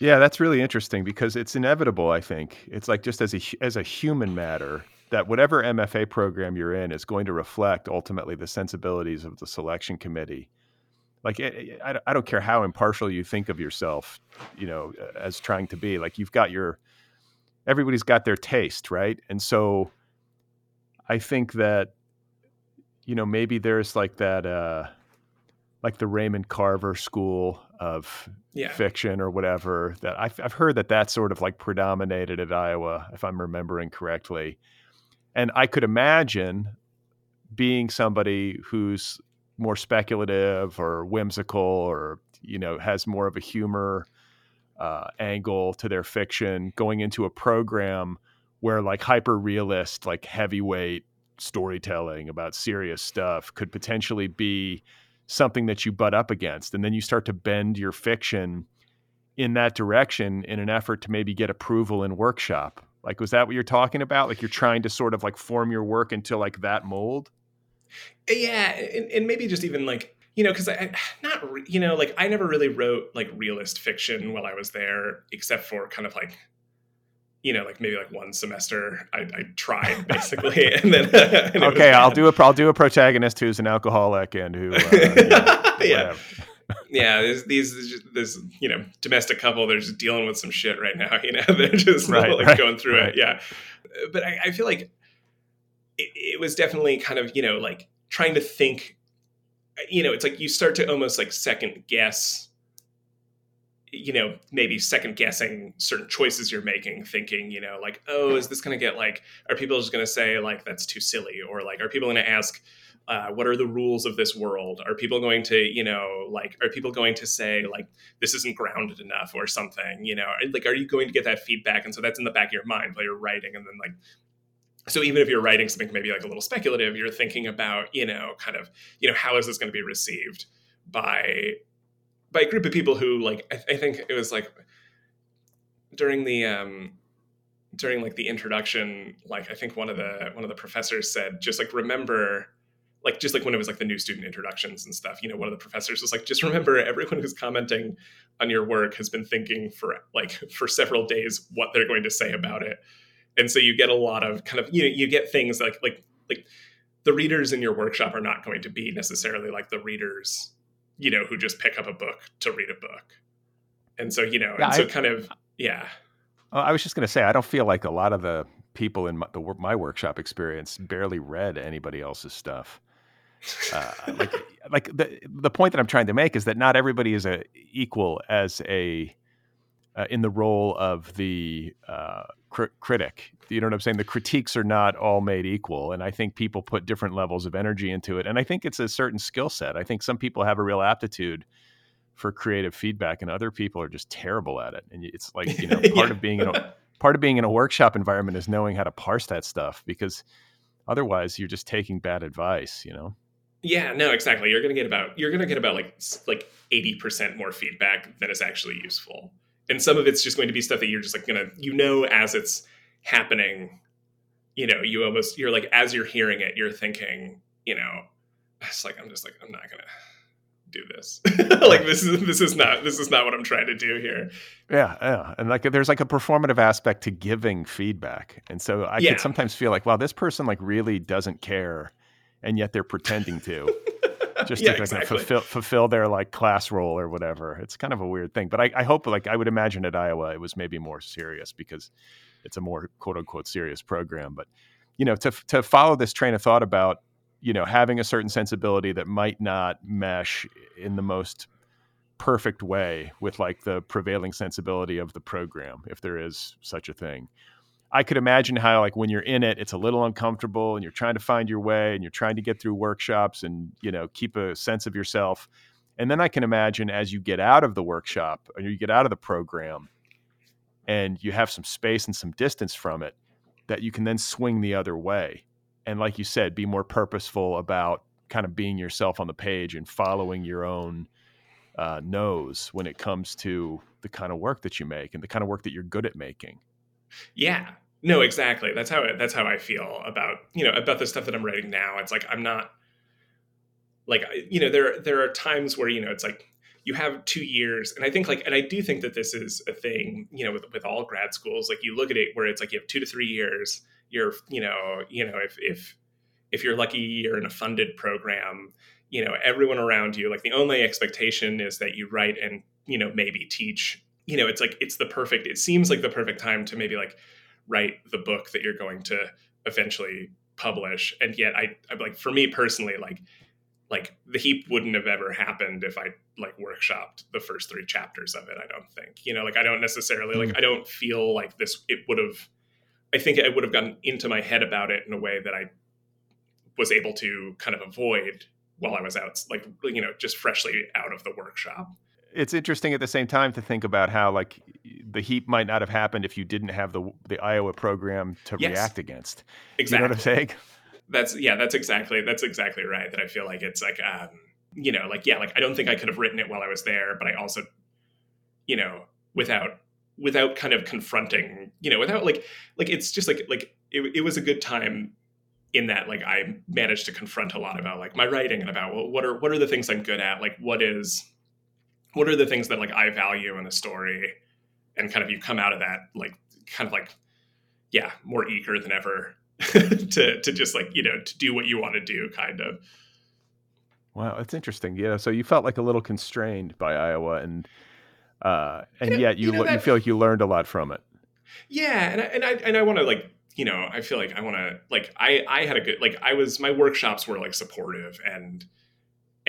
Yeah, that's really interesting because it's inevitable. I think it's like just as a as a human matter that whatever MFA program you're in is going to reflect ultimately the sensibilities of the selection committee. Like eh, eh, I, I don't care how impartial you think of yourself, you know, as trying to be. Like you've got your everybody's got their taste, right? And so I think that you know maybe there's like that uh like the Raymond Carver school of yeah. fiction or whatever that I've, I've heard that that sort of like predominated at Iowa, if I'm remembering correctly. And I could imagine being somebody who's more speculative or whimsical or, you know, has more of a humor uh, angle to their fiction going into a program where like hyper realist, like heavyweight storytelling about serious stuff could potentially be something that you butt up against and then you start to bend your fiction in that direction in an effort to maybe get approval in workshop. Like was that what you're talking about? Like you're trying to sort of like form your work into like that mold? Uh, yeah and, and maybe just even like you know because i not you know like i never really wrote like realist fiction while i was there except for kind of like you know, like maybe like one semester, I, I tried basically, and then and okay, I'll do a I'll do a protagonist who's an alcoholic and who, uh, you know, yeah, yeah. There's these this you know domestic couple. They're just dealing with some shit right now. You know, they're just right, like right, going through right. it. Yeah, but I, I feel like it, it was definitely kind of you know like trying to think. You know, it's like you start to almost like second guess you know maybe second guessing certain choices you're making thinking you know like oh is this going to get like are people just going to say like that's too silly? Or like are people going to ask uh, what are the rules of this world? Are people going to you know like are people going to say like this isn't grounded enough or something you know? Like are you going to get that feedback? And so that's in the back of your mind while you're writing and then like so even if you're writing something maybe like a little speculative you're thinking about you know kind of you know how is this going to be received by by a group of people who like I, I think it was like during the um during like the introduction like i think one of the one of the professors said just like remember like just like when it was like the new student introductions and stuff you know one of the professors was like just remember everyone who's commenting on your work has been thinking for like for several days what they're going to say about it. And so you get a lot of kind of you know you get things like like like the readers in your workshop are not going to be necessarily like the readers you know, who just pick up a book to read a book. And so, you know, yeah, and so I, kind of, yeah. I was just going to say, I don't feel like a lot of the people in my, the, my workshop experience barely read anybody else's stuff. Uh, like, like the the point that I'm trying to make is that not everybody is a equal as a uh, in the role of the uh, cr- critic. You know what I'm saying? The critiques are not all made equal, and I think people put different levels of energy into it. And I think it's a certain skill set. I think some people have a real aptitude for creative feedback, and other people are just terrible at it. And it's like you know, part yeah. of being in a part of being in a workshop environment is knowing how to parse that stuff because otherwise you're just taking bad advice. You know. Yeah, no, exactly. You're gonna get about you're gonna get about like like eighty percent more feedback than is actually useful, and some of it's just going to be stuff that you're just like gonna you know as it's happening. You know, you almost you're like as you're hearing it, you're thinking, you know, it's like I'm just like I'm not gonna do this. like this is this is not this is not what I'm trying to do here. Yeah, yeah, and like there's like a performative aspect to giving feedback, and so I Yeah. could sometimes feel like, wow, this person like really doesn't care, and yet they're pretending to. Just Yeah, to like, exactly. fulfill fulfill their like class role or whatever. It's kind of a weird thing, but I, I hope like I would imagine at Iowa it was maybe more serious because it's a more quote unquote serious program. But you know, to to follow this train of thought about you know having a certain sensibility that might not mesh in the most perfect way with like the prevailing sensibility of the program, if there is such a thing. I could imagine how like when you're in it, it's a little uncomfortable and you're trying to find your way and you're trying to get through workshops and you know keep a sense of yourself. And then I can imagine as you get out of the workshop or you get out of the program and you have some space and some distance from it, that you can then swing the other way. And like you said, be more purposeful about kind of being yourself on the page and following your own uh, nose when it comes to the kind of work that you make and the kind of work that you're good at making. Yeah. No, exactly. That's how that's how I feel about you know about the stuff that I'm writing now. It's like I'm not like you know there there are times where you know it's like you have two years, and I think like and I do think that this is a thing you know with with all grad schools. Like you look at it where it's like you have two to three years. You're you know you know if if if you're lucky you're in a funded program. You know everyone around you like the only expectation is that you write and you know maybe teach you know it's like it's the perfect it seems like the perfect time to maybe like write the book that you're going to eventually publish. And yet i i'm like for me personally like like the heap wouldn't have ever happened if i like workshopped the first three chapters of it i don't think. You know like i don't necessarily like hmm. i don't feel like this it would have i think i would have gotten into my head about it in a way that i was able to kind of avoid while i was out like you know just freshly out of the workshop It's interesting at the same time to think about how like the heap might not have happened if you didn't have the the Iowa program to Yes. react against. exactly You know what I'm saying? that's yeah that's exactly that's exactly right that i feel like it's like um you know like yeah like i don't think i could have written it while i was there but i also you know without without kind of confronting you know without like like it's just like like it, it was a good time in that like i managed to confront a lot about like my writing and about well, what are what are the things i'm good at like what is what are the things that like i value in a story and kind of you come out of that like kind of like yeah more eager than ever to to just like you know to do what you want to do kind of Wow, it's interesting. Yeah, so you felt like a little constrained by Iowa, and uh, and You yet you you know le- you feel like you learned a lot from it. yeah and I, and I and I want to like you know I feel like I want to like I I had a good like I was my workshops were like supportive and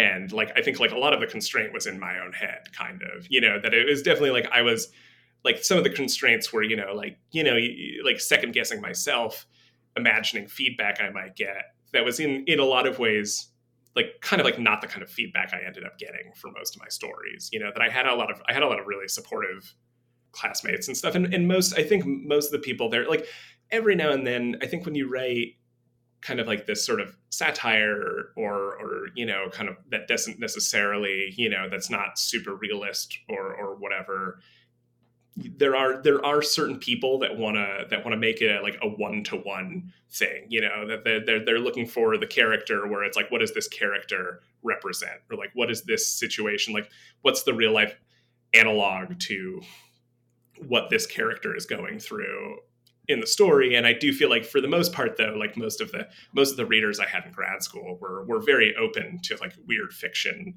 and like I think like a lot of the constraint was in my own head kind of you know that it was definitely like I was like some of the constraints were you know like you know like second guessing myself imagining feedback I might get. That was in in a lot of ways like kind of like not the kind of feedback I ended up getting for most of my stories you know that I had a lot of I had a lot of really supportive classmates and stuff. And, and most i think most of the people there like every now and then i think when you write kind of like this sort of satire or or you know kind of that doesn't necessarily you know that's not super realist or or whatever. There are there are certain people that want to that want to make it a, like a one to one thing you know that they're, they're they're looking for the character where it's like what does this character represent? Or like what is this situation? Like what's the real life analog to what this character is going through in the story and i do feel like for the most part though like most of the most of the readers i had in grad school were were very open to like weird fiction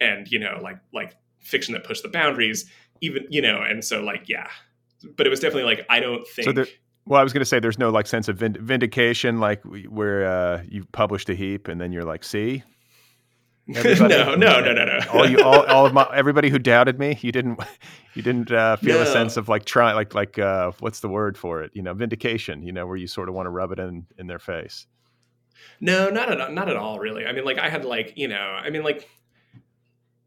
and you know like like fiction that pushed the boundaries even you know and so like yeah. But it was definitely like i don't think So there, well, I was going to say there's no like sense of vind- vindication, like where uh, you published a heap and then you're like, see, everybody? no no no no no all you all, all of my everybody who doubted me, you didn't you didn't uh, feel a sense of like trying, like like uh, what's the word for it? You know, vindication. You know, where you sort of want to rub it in in their face. No, not at all, not at all, really. I mean, like I had like you know, I mean, like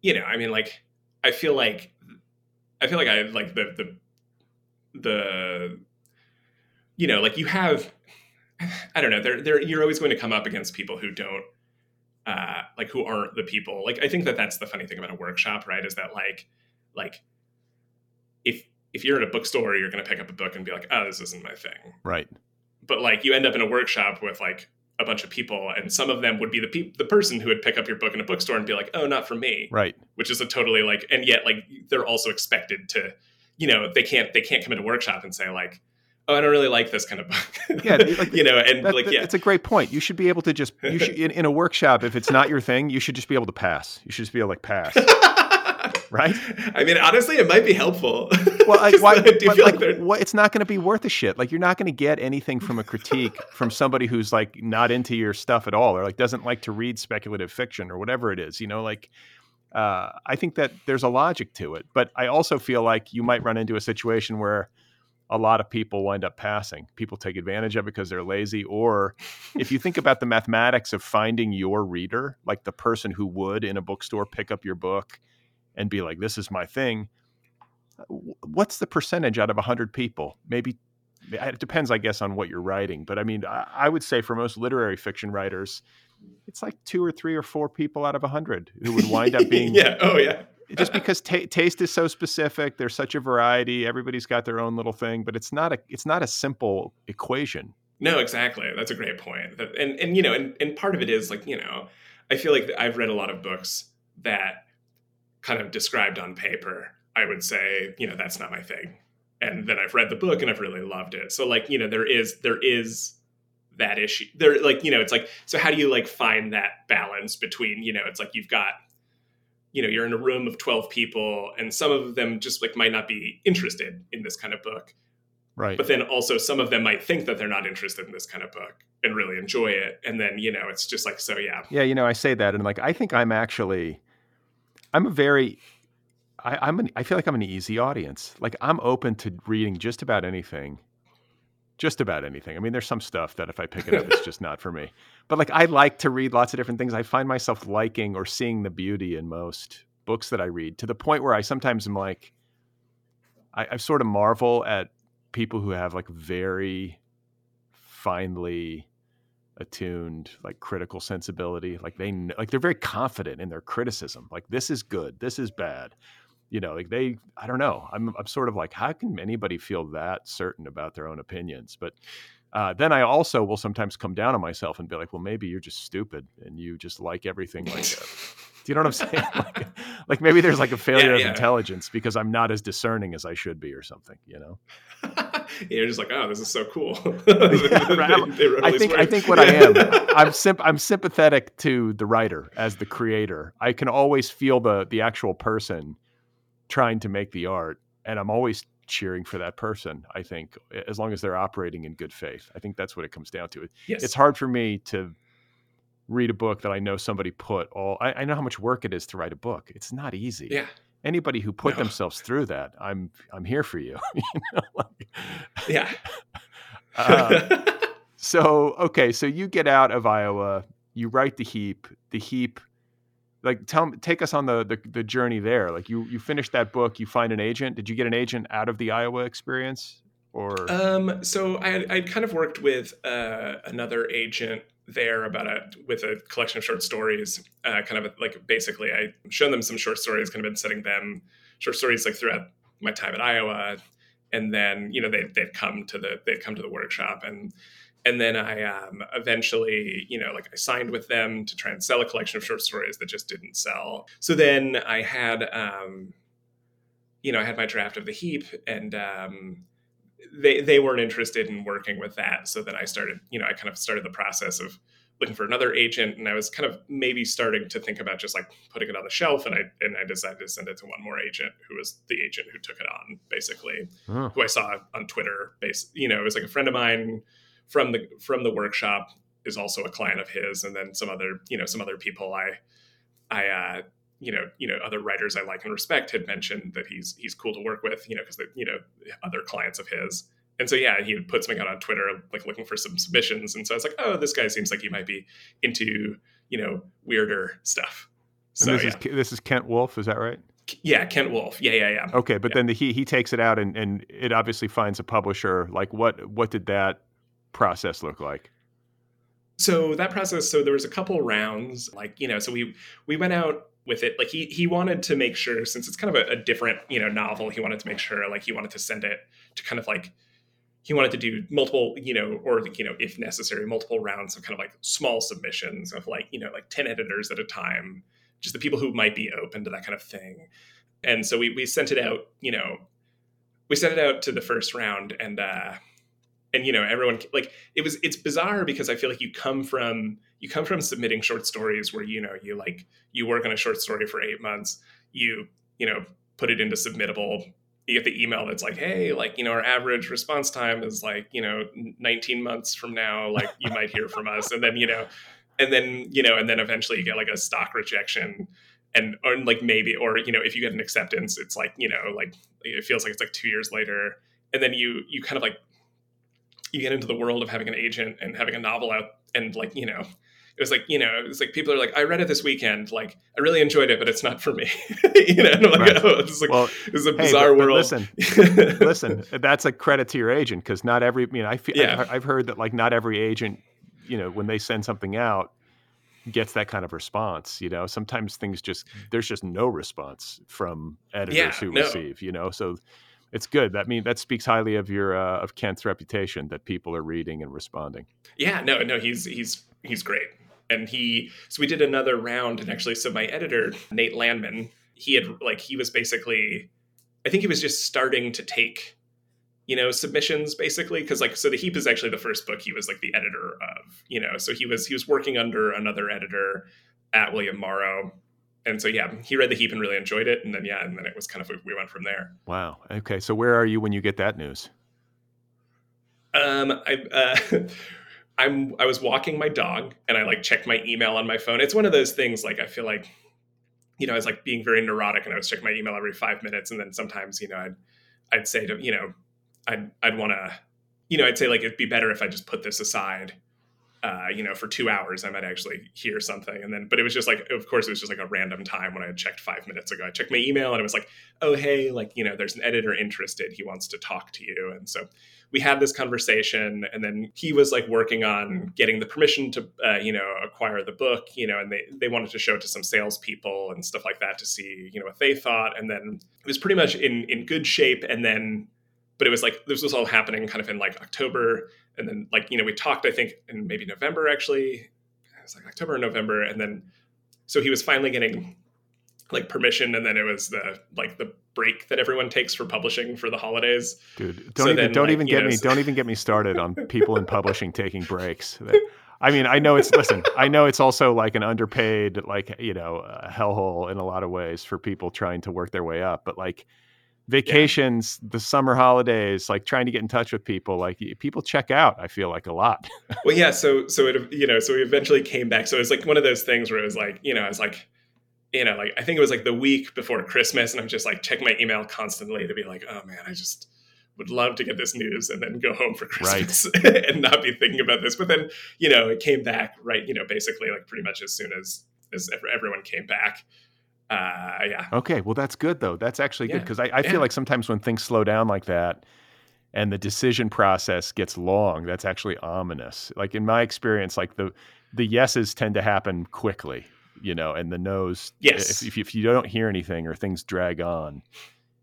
you know, I mean, like I feel like I feel like I like the the the you know, like you have I don't know, there there you're always going to come up against people who don't uh, like who aren't the people. Like I think that that's the funny thing about a workshop, right? Is that like like if if you're at a bookstore, you're going to pick up a book and be like, oh, this isn't my thing. Right. But like you end up in a workshop with like a bunch of people, and some of them would be the pe- the person who would pick up your book in a bookstore and be like, oh, not for me. Right. Which is a totally like, and yet like they're also expected to, you know, they can't they can't come into a workshop and say like, oh, I don't really like this kind of book. Yeah, like, you know, and That- like yeah, It's a great point. You should be able to just you should in, in a workshop if it's not your thing, you should just be able to pass. You should just be able to like pass. right? I mean, honestly, it might be helpful. Well, like, why, I do but, feel like, like what, it's not going to be worth a shit. Like, you're not going to get anything from a critique from somebody who's like not into your stuff at all, or like doesn't like to read speculative fiction or whatever it is. You know, like, uh, I think that there's a logic to it, but I also feel like you might run into a situation where a lot of people wind up passing. People take advantage of it because they're lazy, or if you think about the mathematics of finding your reader, like the person who would in a bookstore pick up your book and be like, "This is my thing." Uh, what's the percentage out of 100 people maybe it depends i guess on what you're writing but i mean i, I would say for most literary fiction writers it's like two or three or four people out of 100 who would wind up being yeah, oh yeah, just because ta- taste is so specific there's such a variety everybody's got their own little thing but it's not a it's not a simple equation No, exactly. That's a great point. And and you know, and, and part of it is like, you know, I feel like I've read a lot of books that kind of described on paper, I would say, you know, that's not my thing. And then I've read the book and I've really loved it. So like, you know, there is there is that issue. There like, you know, it's like so how do you like find that balance between, you know, it's like you've got you know, you're in a room of 12 people and some of them just like might not be interested in this kind of book. Right. But then also some of them might think that they're not interested in this kind of book and really enjoy it. And then you know it's just like so yeah. Yeah, you know, I say that, and like, I think I'm actually, I'm a very, I, I'm an, I feel like I'm an easy audience. Like, I'm open to reading just about anything, just about anything. I mean, there's some stuff that if I pick it up, it's just not for me. But like, I like to read lots of different things. I find myself liking or seeing the beauty in most books that I read to the point where I sometimes am like, I, I sort of marvel at people who have like very finely attuned like critical sensibility like they like they're very confident in their criticism like this is good this is bad you know like they i don't know i'm i'm sort of like how can anybody feel that certain about their own opinions but uh, then I also will sometimes come down on myself and be like, well, maybe you're just stupid and you just like everything like that. Do you know what I'm saying? like, like maybe there's like a failure of yeah. intelligence because I'm not as discerning as I should be or something, you know? you're just like oh this is so cool Yeah, right. I'm- They I think I think what I am, I'm symp- I'm sympathetic to the writer as the creator. I can always feel the the actual person trying to make the art, and I'm always cheering for that person. I think as long as they're operating in good faith, I think that's what it comes down to. yes It's hard for me to read a book that I know somebody put all. I, I know how much work it is to write a book. It's not easy. yeah Anybody who put No. themselves through that, I'm I'm here for you. you know, like, yeah uh, so okay, so you get out of Iowa, you write the heap. The heap, like tell take us on the, the the journey there. Like you you finish that book, you find an agent. Did you get an agent out of the Iowa experience, or Um, so I I'd kind of worked with uh, another agent there about a with a collection of short stories. Uh, kind of like basically, I shown them some short stories, kind of been sending them short stories like throughout my time at Iowa, and then you know they they'd come to the they'd come to the workshop and. And then I um, eventually, you know, like I signed with them to try and sell a collection of short stories that just didn't sell. So then I had, um, you know, I had my draft of the heap, and um, they they weren't interested in working with that. So then I started, you know, I kind of started the process of looking for another agent, and I was kind of maybe starting to think about just like putting it on the shelf, and I and I decided to send it to one more agent, who was the agent who took it on, basically, who I saw on Twitter. Base, you know, it was like a friend of mine from the from the workshop is also a client of his, and then some other, you know, some other people I I uh, you know, you know, other writers I like and respect had mentioned that he's he's cool to work with, you know, because you know, other clients of his. And so yeah, he had put something out on Twitter, like looking for some submissions. And so I was like, oh, this guy seems like he might be into, you know, weirder stuff. and So this yeah. is this is Kent Wolf, is that right? yeah, Kent Wolf. Yeah, yeah, yeah. Okay, but Yeah. then the, he he takes it out and and it obviously finds a publisher. Like what what did that process look like? so that process so there was a couple rounds like you know so we we went out with it like he he wanted to make sure since it's kind of a, a, different you know novel he wanted to make sure like he wanted to send it to kind of like he wanted to do multiple you know or you know if necessary multiple rounds of kind of like small submissions of like you know like 10 editors at a time just the people who might be open to that kind of thing and so we we sent it out you know we sent it out to the first round and uh and you know everyone like it was it's bizarre because i feel like you come from you come from submitting short stories where you know you like you work on a short story for eight months you you know put it into submittable. You get the email that's like hey like you know our average response time is like you know 19 months from now like you might hear from us. And then you know and then you know and then eventually you get like a stock rejection. And or like maybe or you know if you get an acceptance it's like you know like it feels like it's like two years later. And then you you kind of like you get into the world of having an agent and having a novel out and like you know it was like you know it was like people are like i read it this weekend like i really enjoyed it but it's not for me you know like right. oh it's like well, it's a bizarre hey, but, world listen listen that's a credit to your agent because not every you know i feel yeah. I've, I've heard that like not every agent you know when they send something out gets that kind of response you know sometimes things just there's just no response from editors yeah, who no. receive you know so it's good. That mean that speaks highly of your uh, of Kent's reputation that people are reading and responding. Yeah, no, no, he's he's he's great. And he so we did another round and actually so my editor Nate Lanman, he had like he was basically I think he was just starting to take you know submissions basically because like so the heap is actually the first book he was like the editor of you know so he was he was working under another editor at William Morrow and so yeah, he read the heap and really enjoyed it, and then yeah, and then it was kind of we went from there. Wow. Okay, so where are you when you get that news? Um, I uh, I'm I was walking my dog, and I like checked my email on my phone. It's one of those things like I feel like, you know, I was like being very neurotic, and I was checking my email every five minutes, and then sometimes you know I'd I'd say to you know I'd I'd want to you know I'd say like it'd be better if I just put this aside uh, you know, for two hours, I might actually hear something. And then, but it was just like, of course, it was just like a random time when I checked five minutes ago. I checked my email and it was like, oh, hey, like, you know, there's an editor interested. He wants to talk to you. And so we had this conversation. And then he was like working on getting the permission to, uh, you know, acquire the book, you know, and they, they wanted to show it to some salespeople and stuff like that to see, you know, what they thought. And then it was pretty much in, in good shape. And then but it was like this was all happening kind of in like October, and then like you know we talked I think in maybe November actually. It was like October or November, and then so he was finally getting like permission, and then it was the like the break that everyone takes for publishing for the holidays. Dude, don't so even then, don't like, even get know, me don't even get me started on people in publishing taking breaks. I mean, I know it's listen. I know it's also like an underpaid, like you know, uh, hellhole in a lot of ways for people trying to work their way up. But like, vacations, yeah. the summer holidays, like trying to get in touch with people, like people check out. I feel like a lot. well, yeah. So, so it, you know, so we eventually came back. So it was like one of those things where it was like, you know, I was like, you know, like I think it was like the week before Christmas, and I'm just like checking my email constantly to be like, oh man, I just would love to get this news and then go home for Christmas right. and not be thinking about this. But then, you know, it came back right, you know, basically like pretty much as soon as as everyone came back uh, yeah. Okay, well that's good though. That's actually good because I, I, feel like sometimes when things slow down like that, and the decision process gets long, that's actually ominous. Like in my experience, like the the yeses tend to happen quickly, you know, and the nos. Yes. If, if you don't hear anything or things drag on,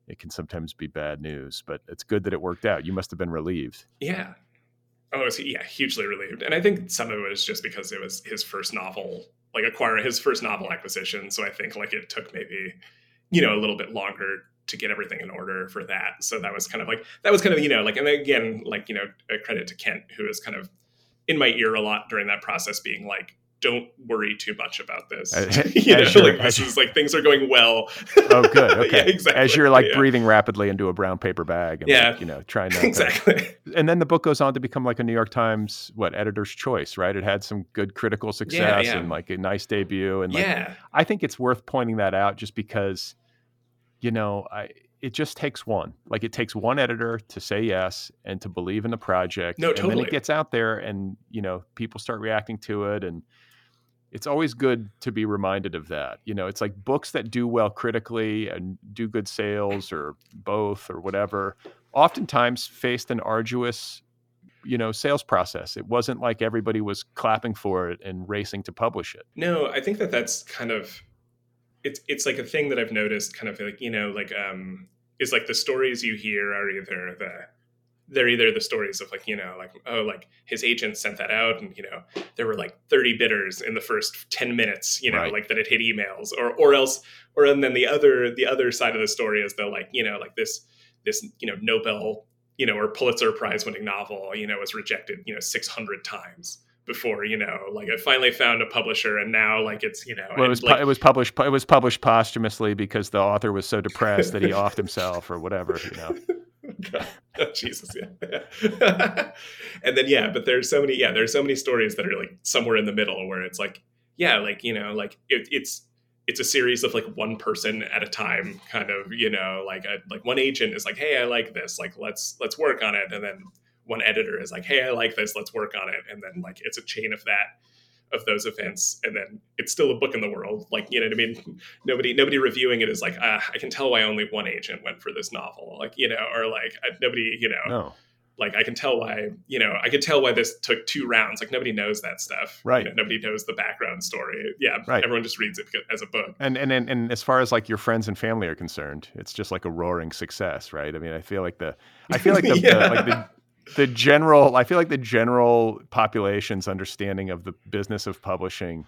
it can sometimes be bad news. But it's good that it worked out. You must have been relieved. Yeah. Oh, yeah, hugely relieved. And I think some of it was just because it was his first novel like acquire his first novel acquisition. So I think like it took maybe, you know, a little bit longer to get everything in order for that. So that was kind of like that was kind of, you know, like and again, like, you know, a credit to Kent, who is kind of in my ear a lot during that process, being like, don't worry too much about this. you know, like this is like things are going well. oh, good. Okay. yeah, exactly. As you're like yeah. breathing rapidly into a brown paper bag, and yeah, like, you know, trying to exactly. And then the book goes on to become like a New York Times what editor's choice, right? It had some good critical success yeah, and like a nice debut, and like, yeah, I think it's worth pointing that out just because, you know, I it just takes one. Like it takes one editor to say yes and to believe in the project. No, totally. And then it gets out there, and you know, people start reacting to it, and it's always good to be reminded of that. You know, it's like books that do well critically and do good sales or both or whatever, oftentimes faced an arduous you know sales process. It wasn't like everybody was clapping for it and racing to publish it. No, I think that that's kind of it's it's like a thing that I've noticed, kind of like you know, like um, is like the stories you hear are either the they're either the stories of like you know like oh like his agent sent that out and you know there were like 30 bidders in the first 10 minutes you know Right. like that it hit emails or or else or and then the other the other side of the story is that like you know like this this you know nobel you know or pulitzer prize winning novel you know was rejected you know 600 times before you know like i finally found a publisher and now like it's you know Well, it was pu- like, it was published it was published posthumously because the author was so depressed that he offed himself or whatever. You know. Oh, Jesus, yeah. and then yeah, but there's so many, yeah, there's so many stories that are like somewhere in the middle where it's like, yeah, like you know, like it, it's it's a series of like one person at a time, kind of, you know, like a, like one agent is like, hey, I like this, like let's let's work on it, and then one editor is like, hey, I like this, let's work on it, and then like it's a chain of that of those events and then it's still a book in the world like you know what i mean nobody nobody reviewing it is like ah, i can tell why only one agent went for this novel like you know or like I- nobody you know No. like i can tell why you know i can tell why this took two rounds like nobody knows that stuff You Right. know, nobody knows the background story yeah Right. everyone just reads it as a book And, and and and as far as like your friends and family are concerned, it's just like a roaring success, right? I mean, I feel like the I feel like the, Yeah. the like the the general I feel like the general population's understanding of the business of publishing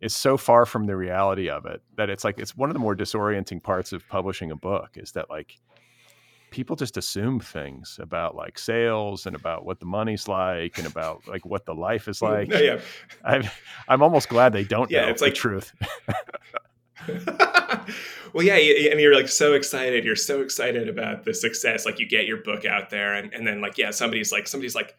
is so far from the reality of it that it's like it's one of the more disorienting parts of publishing a book is that like people just assume things about like sales and about what the money's like and about like what the life is like. No, yeah I'm I'm almost glad they don't Yeah, know it's the like- truth. well yeah and you're like so excited you're so excited about the success like you get your book out there and, and then like yeah somebody's like somebody's like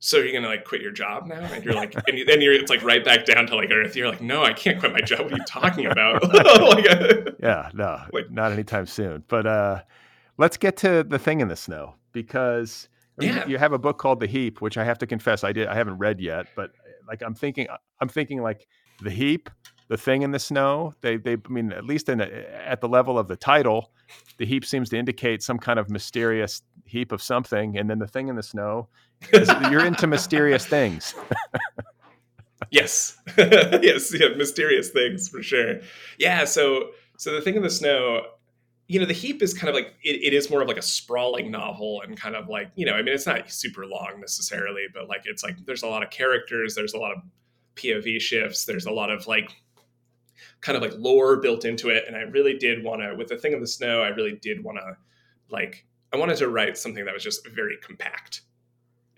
so you're gonna like quit your job now and you're like and then you're it's like right back down to like earth you're like no i can't quit my job what are you talking about like, uh, Yeah, no, Like- not anytime soon. But uh, let's get to the thing in the snow because I mean, Yeah. you have a book called The Heap, which I have to confess I did I haven't read yet, but like I'm thinking I'm thinking like The Heap, The Thing in the Snow. They they I mean at least in a, at the level of the title, The Heap seems to indicate some kind of mysterious heap of something, and then The Thing in the Snow. is- you're into mysterious things. yes yes yeah mysterious things for sure yeah so so the thing in the snow you know the heap is kind of like it, it is more of like a sprawling novel and kind of like you know i mean it's not super long necessarily but like it's like there's a lot of characters there's a lot of pov shifts there's a lot of like kind of like lore built into it and i really did want to with the thing in the snow i really did want to like i wanted to write something that was just very compact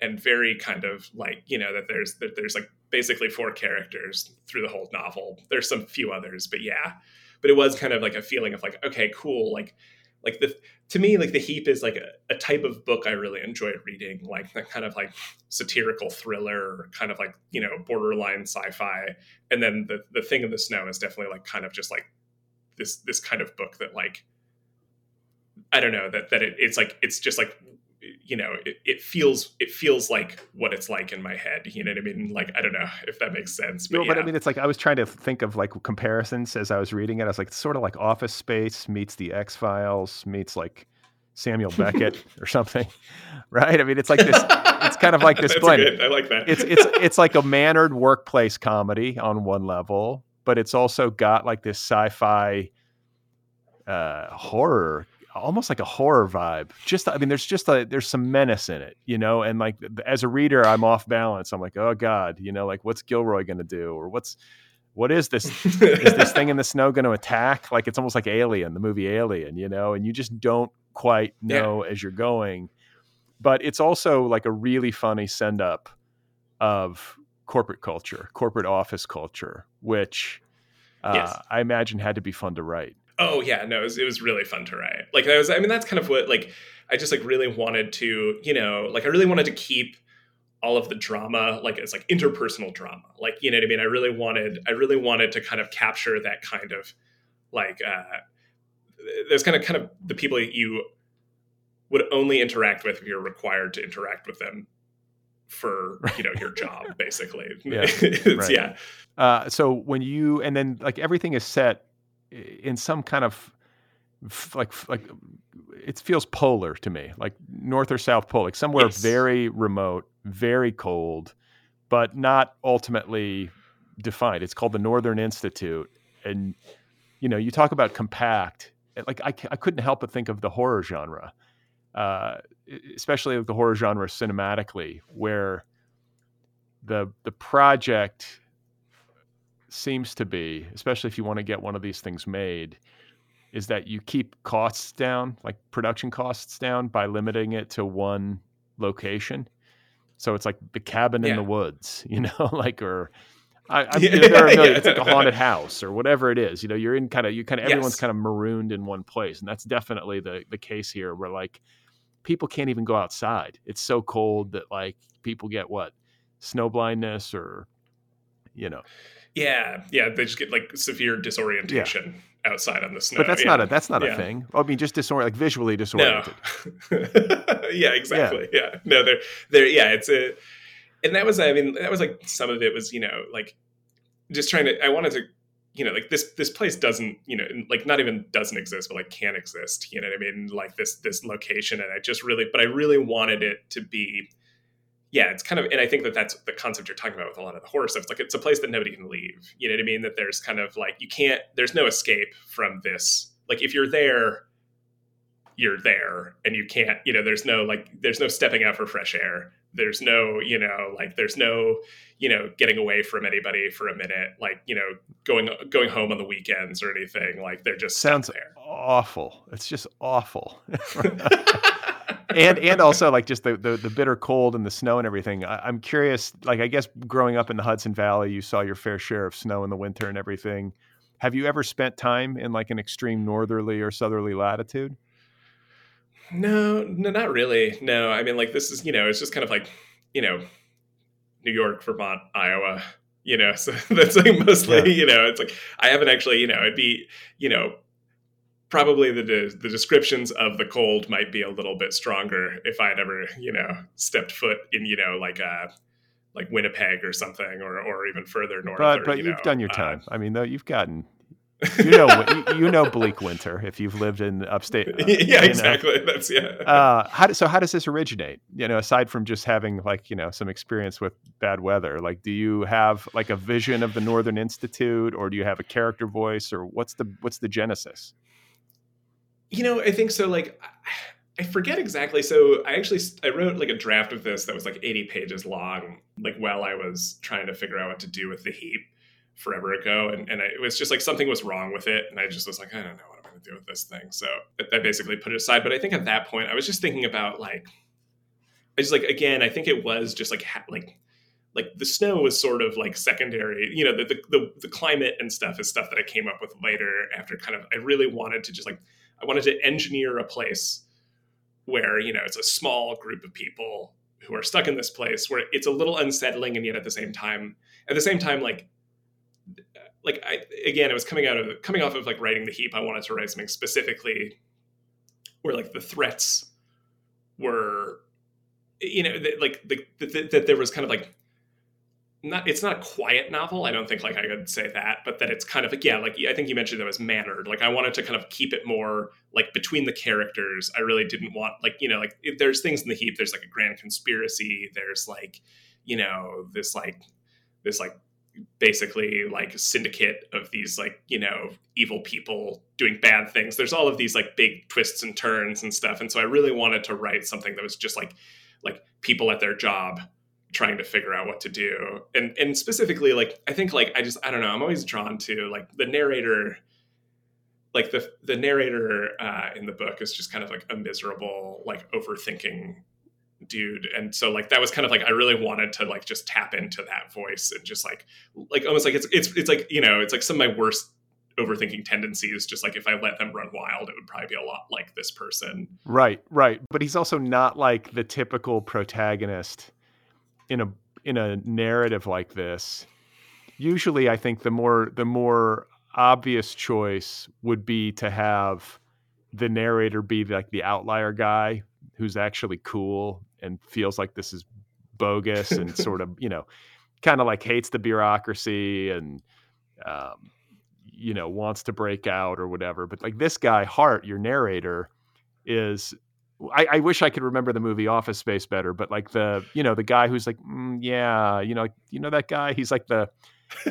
and very kind of like you know that there's that there's like basically four characters through the whole novel. There's some few others but yeah. But it was kind of like a feeling of like okay cool like like the to me like the heap is like a, a type of book i really enjoy reading like that kind of like satirical thriller kind of like you know borderline sci-fi. And then the the thing in the snow is definitely like kind of just like this this kind of book that like i don't know that that it, it's like it's just like you know it, it feels it feels like what it's like in my head you know what i mean like i don't know if that makes sense but, No, but yeah. I mean, it's like I was trying to think of like comparisons as I was reading it. I was like, it's sort of like Office Space meets the X Files meets like Samuel Beckett or something, right? I mean, it's like this. It's kind of like this blend. good. i like that It's it's it's like a mannered workplace comedy on one level, but it's also got like this sci-fi uh, horror, almost like a horror vibe. Just I mean, there's just a there's some menace in it, you know. And like as a reader, I'm off balance. I'm like, oh god, you know, like what's Gilroy going to do, or what's what is this is this thing in the snow going to attack? Like it's almost like Alien, the movie Alien, you know, and you just don't quite Yeah. know as you're going. But it's also like a really funny send up of corporate culture, corporate office culture, which uh, Yes. I imagine had to be fun to write. Oh yeah, no, it was, it was really fun to write. Like that was, I mean, that's kind of what like I just like really wanted to, you know, like I really wanted to keep all of the drama, like it's like interpersonal drama, like you know what I mean. I really wanted, I really wanted to kind of capture that kind of like uh there's kind of kind of the people that you would only interact with if you're required to interact with them for you know your job basically Yeah, right. yeah Uh, so when you and then like everything is set in some kind of like like it feels polar to me, like north or south pole, like somewhere Yes. very remote, very cold, but not ultimately defined. It's called the Northern Institute, and you know, you talk about compact. Like I couldn't help but think of the horror genre, uh, especially of the horror genre cinematically, where the the project seems to be, especially if you want to get one of these things made, is that you keep costs down, like production costs down, by limiting it to one location. So it's like the cabin in the woods, you know, like or I, I, Yeah, you know, there are million, yeah. it's like a haunted house or whatever it is. You know, you're in kind of you kind of everyone's Yes. kind of marooned in one place, and that's definitely the the case here, where like people can't even go outside. It's so cold that like people get what snow blindness or you know Yeah, yeah, they just get like severe disorientation outside on the snow. but that's yeah. not a that's not Yeah. a thing i mean just disorient like visually No. disoriented yeah, exactly. Yeah. No, they're they're yeah, it's a and that was I mean, that was like some of it was, you know, like just trying to I wanted to you know, like this this place doesn't, you know, like not even doesn't exist, but like can exist. You know what I mean? Like this this location, and I just really, but I really wanted it to be, yeah. It's kind of, and I think that that's the concept you're talking about with a lot of the horror stuff. It's like it's a place that nobody can leave. You know what I mean? That there's kind of like you can't. There's no escape from this. Like if you're there, you're there, and you can't. You know, there's no like, there's no stepping out for fresh air. There's no, you know, like there's no, you know, getting away from anybody for a minute, like you know, going going home on the weekends or anything. Like they're just sounds awful it's just awful and and also like just the, the the bitter cold and the snow and everything I, i'm curious like i guess growing up in the hudson valley you saw your fair share of snow in the winter and everything have you ever spent time in like an extreme northerly or southerly latitude No, no, not really. No, I mean, like this is, you know, it's just kind of like, you know, New York, Vermont, Iowa. You know, so that's like mostly, Yeah. you know, it's like I haven't actually, you know, it'd be, you know, probably the de- the descriptions of the cold might be a little bit stronger if I had ever, you know, stepped foot in, you know, like uh like Winnipeg or something, or or even further north. but or, but you you've know, done your uh, time i mean though you've gotten you know you, you know bleak winter if you've lived in upstate uh, yeah, know. exactly. That's yeah. uh how do, so how does this originate you know aside from just having like you know some experience with bad weather like do you have like a vision of the northern institute or do you have a character voice or what's the what's the genesis You know, I think so. Like, I forget exactly. So I actually I wrote like a draft of this that was like 80 pages long. Like while I was trying to figure out what to do with the heap forever ago, and and I, it was just like something was wrong with it, and I just was like, I don't know what I'm going to do with this thing. So I- I basically put it aside. But I think at that point, I was just thinking about like, I just like again, I think it was just like ha- like like the snow was sort of like secondary you know the, the the the climate and stuff is stuff that i came up with later after kind of i really wanted to just like i wanted to engineer a place where you know it's a small group of people who are stuck in this place where it's a little unsettling and yet at the same time at the same time like like i again it was coming out of coming off of like writing the heap i wanted to write something specifically where like the threats were you know that, like the, that there was kind of like not it's not a quiet novel i don't think like i could say that but that it's kind of yeah like i think you mentioned that was mannered. Like i wanted to kind of keep it more like between the characters. I really didn't want like you know like there's things in the heap. There's like a grand conspiracy. There's like you know this like this like basically like syndicate of these like you know evil people doing bad things. There's all of these like big twists and turns and stuff. And so i really wanted to write something that was just like like people at their job trying to figure out what to do. And and specifically like i think like i just i don't know i'm always drawn to like the narrator like the the narrator uh in the book is just kind of like a miserable like overthinking dude. And so like that was kind of like i really wanted to like just tap into that voice and just like like almost like it's it's it's like you know it's like some of my worst overthinking tendencies just like if i let them run wild it would probably be a lot like this person. Right right. But he's also not like the typical protagonist in a in a narrative like this usually i think the more the more obvious choice would be to have the narrator be like the outlier guy who's actually cool and feels like this is bogus and sort of you know kind of like hates the bureaucracy and um, you know wants to break out or whatever. But like this guy Hart, your narrator, is I, I, wish I could remember the movie Office Space better, but like the you know the guy who's like mm, yeah you know you know that guy he's like the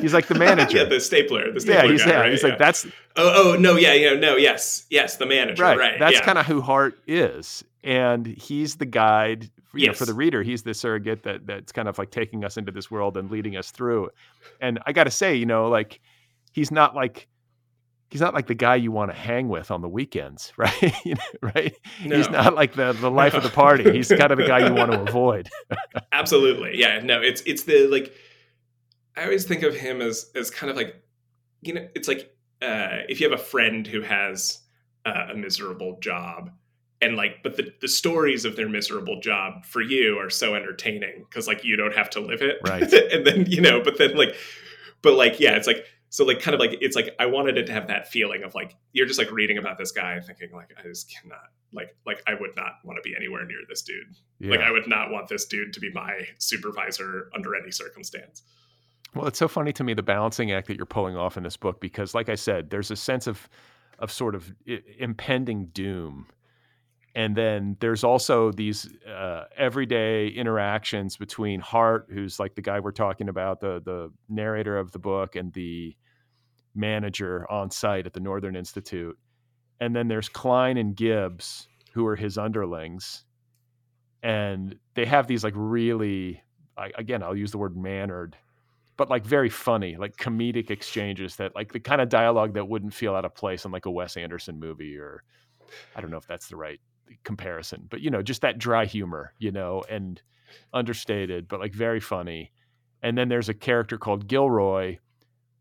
he's like the manager yeah the stapler the stapler yeah he's guy, yeah right? he's yeah. like that's oh oh no yeah yeah no yes yes the manager right, right that's yeah. kind of who Hart is and he's the guide you yes. know, for the reader he's the surrogate that that's kind of like taking us into this world and leading us through and I got to say you know like he's not like he's not like the guy you want to hang with on the weekends, right? you know, right? No. He's not like the the life no. of the party. He's kind of the guy you want to avoid. Absolutely, yeah. No, it's it's the like. I always think of him as as kind of like, you know, it's like uh, if you have a friend who has uh, a miserable job. And like, but the, the stories of their miserable job for you are so entertaining because like you don't have to live it, right? and then you know, but then like, but like, yeah, it's like so like kind of like it's like I wanted it to have that feeling of like you're just like reading about this guy thinking like I just cannot like like I would not want to be anywhere near this dude. Yeah. Like I would not want this dude to be my supervisor under any circumstance. Well, it's so funny to me the balancing act that you're pulling off in this book because like I said, there's a sense of of sort of impending doom. And then there's also these uh, everyday interactions between Hart, who's like the guy we're talking about, the the narrator of the book, and the manager on site at the Northern Institute. And then there's Klein and Gibbs, who are his underlings. And they have these like really, I, again, I'll use the word mannered, but like very funny, like comedic exchanges that like the kind of dialogue that wouldn't feel out of place in like a Wes Anderson movie or I don't know if that's the right comparison, but you know, just that dry humor, you know, and understated, but like very funny. And then there's a character called Gilroy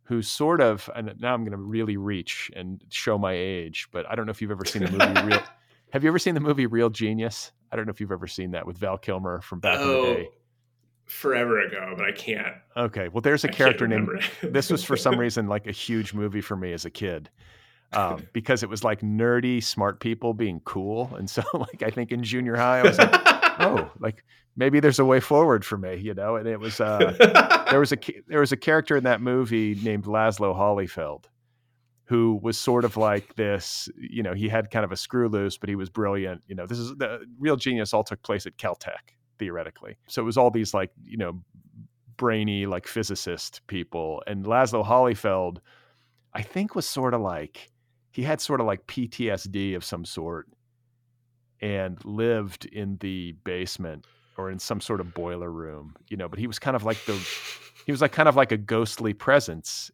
who's sort of and now I'm going to really reach and show my age, but I don't know if you've ever seen the movie Real. Have you ever seen the movie Real Genius? I don't know if you've ever seen that with Val Kilmer from back oh, in the oh, day. Forever ago, but I can't. Okay, well, there's a I character named. this was for some reason like a huge movie for me as a kid. Um, because it was like nerdy, smart people being cool, and so like I think in junior high I was like, oh, like maybe there's a way forward for me, you know. And it was uh, there was a there was a character in that movie named Lazlo Hollyfeld, who was sort of like this. You know, he had kind of a screw loose, but he was brilliant. You know, this is the real genius. All took place at Caltech theoretically, so it was all these like you know brainy like physicist people, and Lazlo Hollyfeld, I think, was sort of like he had sort of like PTSD of some sort and lived in the basement or in some sort of boiler room, you know, but he was kind of like the he was like kind of like a ghostly presence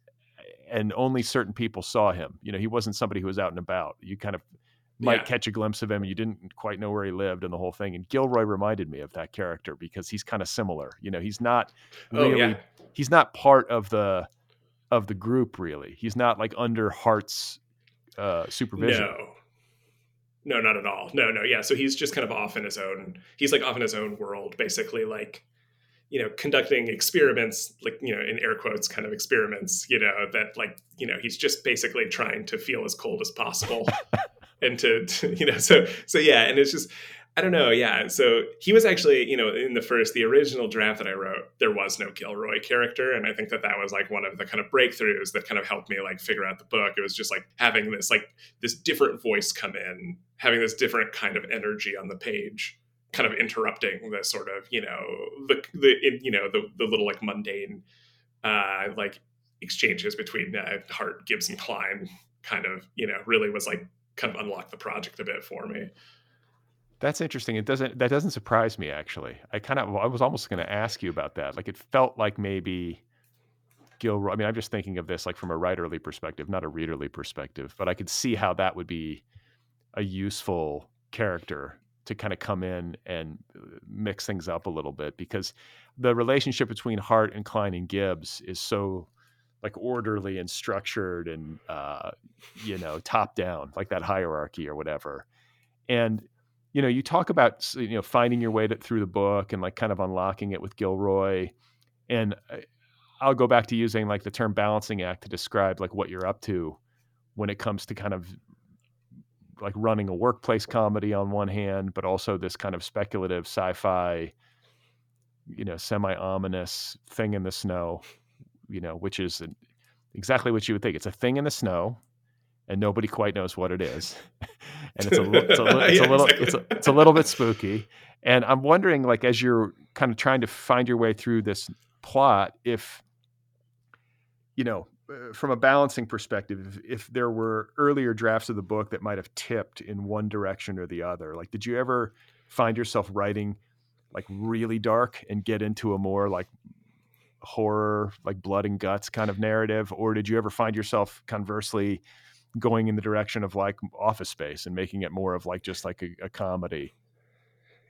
and only certain people saw him. You know, he wasn't somebody who was out and about. You kind of might yeah. catch a glimpse of him and you didn't quite know where he lived and the whole thing. And Gilroy reminded me of that character because he's kind of similar. You know, he's not really oh, yeah. he's not part of the of the group really. He's not like under Hart's uh, supervision. No. No, not at all. No, no, yeah. So he's just kind of off in his own. He's like off in his own world, basically, like you know, conducting experiments, like you know, in air quotes, kind of experiments. You know, that like you know, he's just basically trying to feel as cold as possible, and to, to you know, so so yeah, and it's just I don't know. Yeah. So he was actually, you know, in the first, the original draft that I wrote, there was no Gilroy character. And I think that that was like one of the kind of breakthroughs that kind of helped me like figure out the book. It was just like having this, like this different voice come in, having this different kind of energy on the page, kind of interrupting the sort of, you know, the, the, you know, the, the little like mundane, uh, like exchanges between uh, Hart, Gibbs, and Kline kind of, you know, really was like kind of unlocked the project a bit for me. That's interesting. It doesn't that doesn't surprise me actually. I kind of I was almost going to ask you about that. Like it felt like maybe Gilroy. I mean, I'm just thinking of this like from a writerly perspective, not a readerly perspective, but I could see how that would be a useful character to kind of come in and uh, mix things up a little bit because the relationship between Hart and Kline and Gibbs is so like orderly and structured and uh, you know top down like that hierarchy or whatever and you know, you talk about you know finding your way to, through the book and like kind of unlocking it with Gilroy, and uh, I'll go back to using like the term balancing act to describe like what you're up to when it comes to kind of like running a workplace comedy on one hand, but also this kind of speculative sci-fi, you know, semi-ominous thing in the snow, you know, which is exactly what you would think. It's a thing in the snow, and nobody quite knows what it is, and it's a, it's a, it's a little it's a, it's a little bit spooky. And I'm wondering, like, as you're kind of trying to find your way through this plot, if you know, uh, from a balancing perspective, if, if there were earlier drafts of the book that might have tipped in one direction or the other, like, did you ever find yourself writing like really dark and get into a more like horror, like blood and guts kind of narrative, or did you ever find yourself conversely going in the direction of like Office Space and making it more of like just like a, a comedy?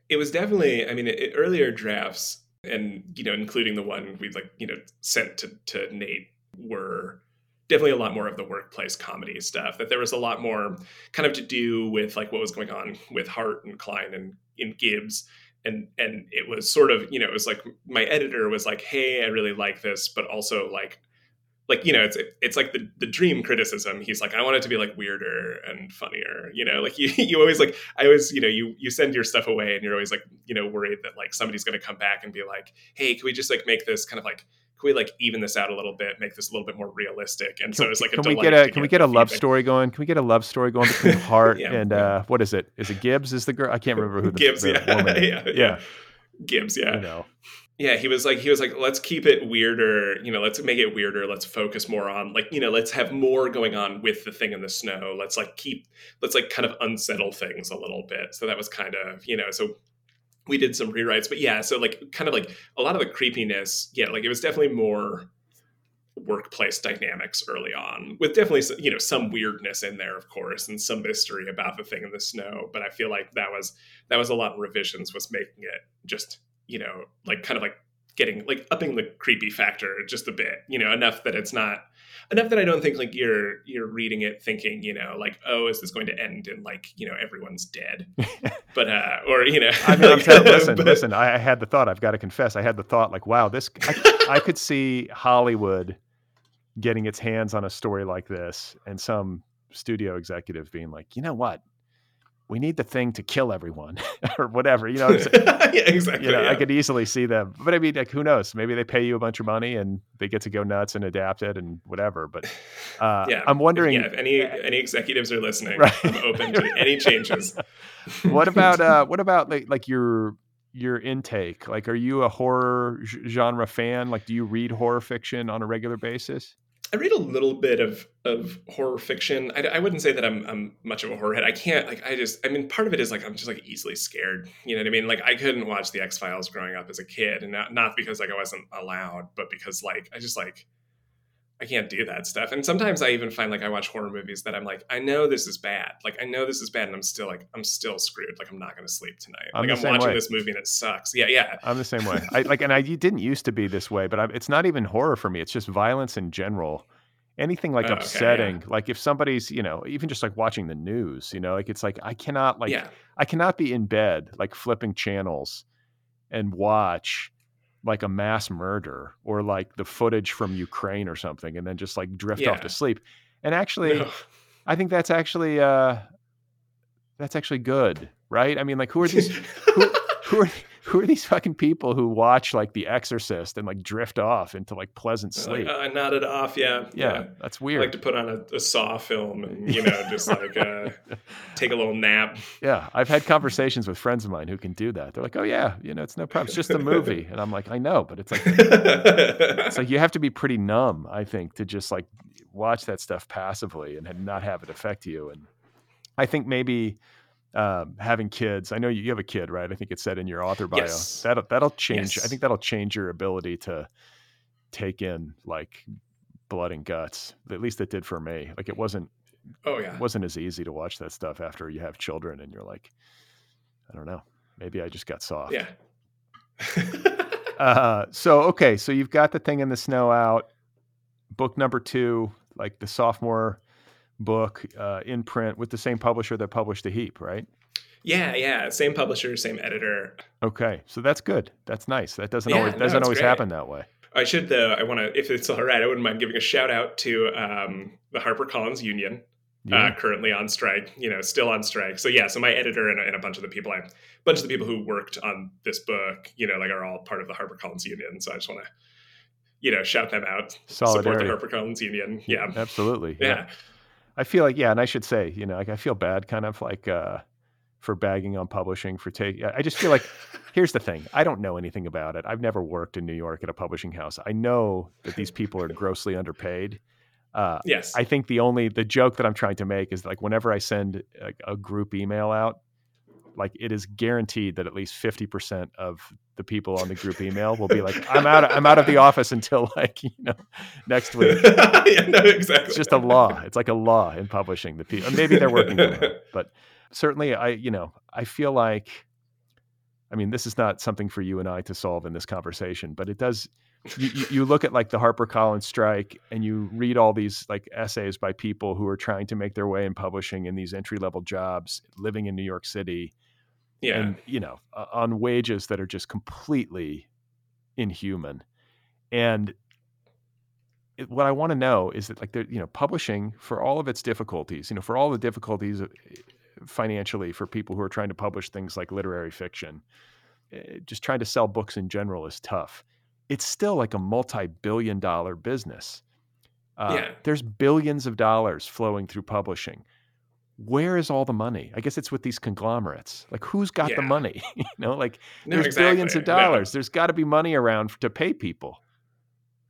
it was definitely i mean it, earlier drafts and you know including the one we like you know sent to, to nate were definitely a lot more of the workplace comedy stuff that there was a lot more kind of to do with like what was going on with hart and klein and in gibbs and and it was sort of you know it was like my editor was like hey i really like this but also like like you know it's it's like the the dream criticism he's like i want it to be like weirder and funnier you know like you you always like i always you know you you send your stuff away and you're always like you know worried that like somebody's going to come back and be like hey can we just like make this kind of like can we like even this out a little bit make this a little bit more realistic and so it's like a can we get a can we get a love feedback. story going? Can we get a love story going between Hart Yeah, and uh, what is it? Is it Gibbs? Is the girl? I can't remember who the, gibbs the yeah. woman. yeah yeah yeah, gibbs yeah you know. Yeah he was like he was like let's keep it weirder you know let's make it weirder let's focus more on like you know let's have more going on with the thing in the snow let's like keep let's like kind of unsettle things a little bit. So that was kind of you know so we did some rewrites but yeah so like kind of like a lot of the creepiness yeah like it was definitely more workplace dynamics early on with definitely you know some weirdness in there of course and some mystery about the thing in the snow but i feel like that was that was a lot of revisions was making it just you know like kind of like getting like upping the creepy factor just a bit you know enough that it's not enough that i don't think like you're you're reading it thinking you know like oh is this going to end in like you know everyone's dead but uh or you know I mean, I'm like, telling, listen, but- listen. I, I had the thought. I've got to confess, I had the thought, like, wow, this. I, I could see Hollywood getting its hands on a story like this, and some studio executive being like, you know what, we need the thing to kill everyone, or whatever. You know, what I'm saying? yeah exactly you know, yeah. I could easily see them. But I mean, like, who knows? Maybe they pay you a bunch of money and they get to go nuts and adapt it and whatever. But uh, yeah I'm wondering, yeah, if any any executives are listening Right. i'm open to any changes what about uh, what about like, like your your intake? Like, are you a horror genre fan? Like, do you read horror fiction on a regular basis? I read a little bit of of horror fiction. I, I wouldn't say that I'm I'm much of a horror head. I can't like I just I mean part of it is like I'm just like easily scared. You know what I mean? Like I couldn't watch the X Files growing up as a kid, and not not because like I wasn't allowed, but because like I just like I can't do that stuff. And sometimes I even find like I watch horror movies that I'm like I know this is bad. Like I know this is bad, and I'm still like I'm still screwed. Like I'm not going to sleep tonight. I'm like I'm watching way. this movie and it sucks. Yeah, yeah. I'm the same way. I like, and I didn't used to be this way, but I, it's not even horror for me. It's just violence in general. Anything like Oh, okay, yeah. upsetting, like if somebody's, you know, even just like watching the news, you know, like it's like I cannot, like, yeah. I cannot be in bed, like flipping channels and watch like a mass murder or like the footage from Ukraine or something, and then just like drift off to sleep. And actually, No. I think that's actually, uh, that's actually good, right? I mean, like, who are these? who, who are who are these fucking people who watch like The Exorcist and like drift off into like pleasant sleep? Like, uh, I nodded off. Yeah, yeah, that's weird. I like to put on a, a Saw film and you know just like uh, take a little nap. yeah, I've had conversations with friends of mine who can do that. They're like, "Oh yeah, you know, it's no problem. It's just a movie," and I'm like, "I know, but it's like it's like you have to be pretty numb, I think, to just like watch that stuff passively and not have it affect you." And I think maybe um, having kids. I know you, you have a kid, right? I think it said in your author bio. Yes. That'll that'll change. I think that'll change your ability to take in like blood and guts. At least it did for me. Like it wasn't oh yeah. it wasn't as easy to watch that stuff after you have children and you're like, I don't know, maybe I just got soft. Yeah. Uh, so okay, so you've got the thing in the snow out. Book number two, like the sophomore book uh, in print with the same publisher that published the heap, right? yeah, yeah. Same publisher, same editor. Okay, so that's good. That's nice. That doesn't Yeah, always no, doesn't always great. happen that way. I should though. I want to, if it's all right, I wouldn't mind giving a shout out to um, the HarperCollins Union. Yeah. uh, currently on strike, you know, still on strike. So yeah, so my editor and, and a bunch of the people, I, a bunch of the people who worked on this book, you know, like are all part of the HarperCollins union. So I just want to you know, shout them out. Solidarity. Support the. HarperCollins Union. Yeah. Absolutely. Yeah. I feel like yeah, and I should say, you know, like I feel bad kind of like uh for bagging on publishing for take I just feel like here's the thing. I don't know anything about it. I've never worked in New York at a publishing house. I know that these people are grossly underpaid. Uh Yes. I think the only the joke that I'm trying to make is like whenever I send a, a group email out, like it is guaranteed that at least 50% of the people on the group email will be like, I'm out of, I'm out of the office until like, you know, next week. yeah, no, exactly. It's just a law. It's like a law in publishing. The people, maybe they're working home, but certainly, I you know, I feel like, I mean, this is not something for you and I to solve in this conversation, but it does. You, you, you look at like the HarperCollins strike, and you read all these like essays by people who are trying to make their way in publishing in these entry level jobs, living in New York City, yeah. and you know, uh, on wages that are just completely inhuman. And it, what I want to know is that like there, you know, publishing for all of its difficulties, you know, for all the difficulties uh, financially for people who are trying to publish things like literary fiction, eh, just trying to sell books in general is tough. It's still like a multi-billion dollar business. Uh, Yeah. There's billions of dollars flowing through publishing. Where is all the money? I guess it's with these conglomerates. Like, who's got the money? you know, like No, there's billions of exactly. No. dollars. There's got to be money around to pay people,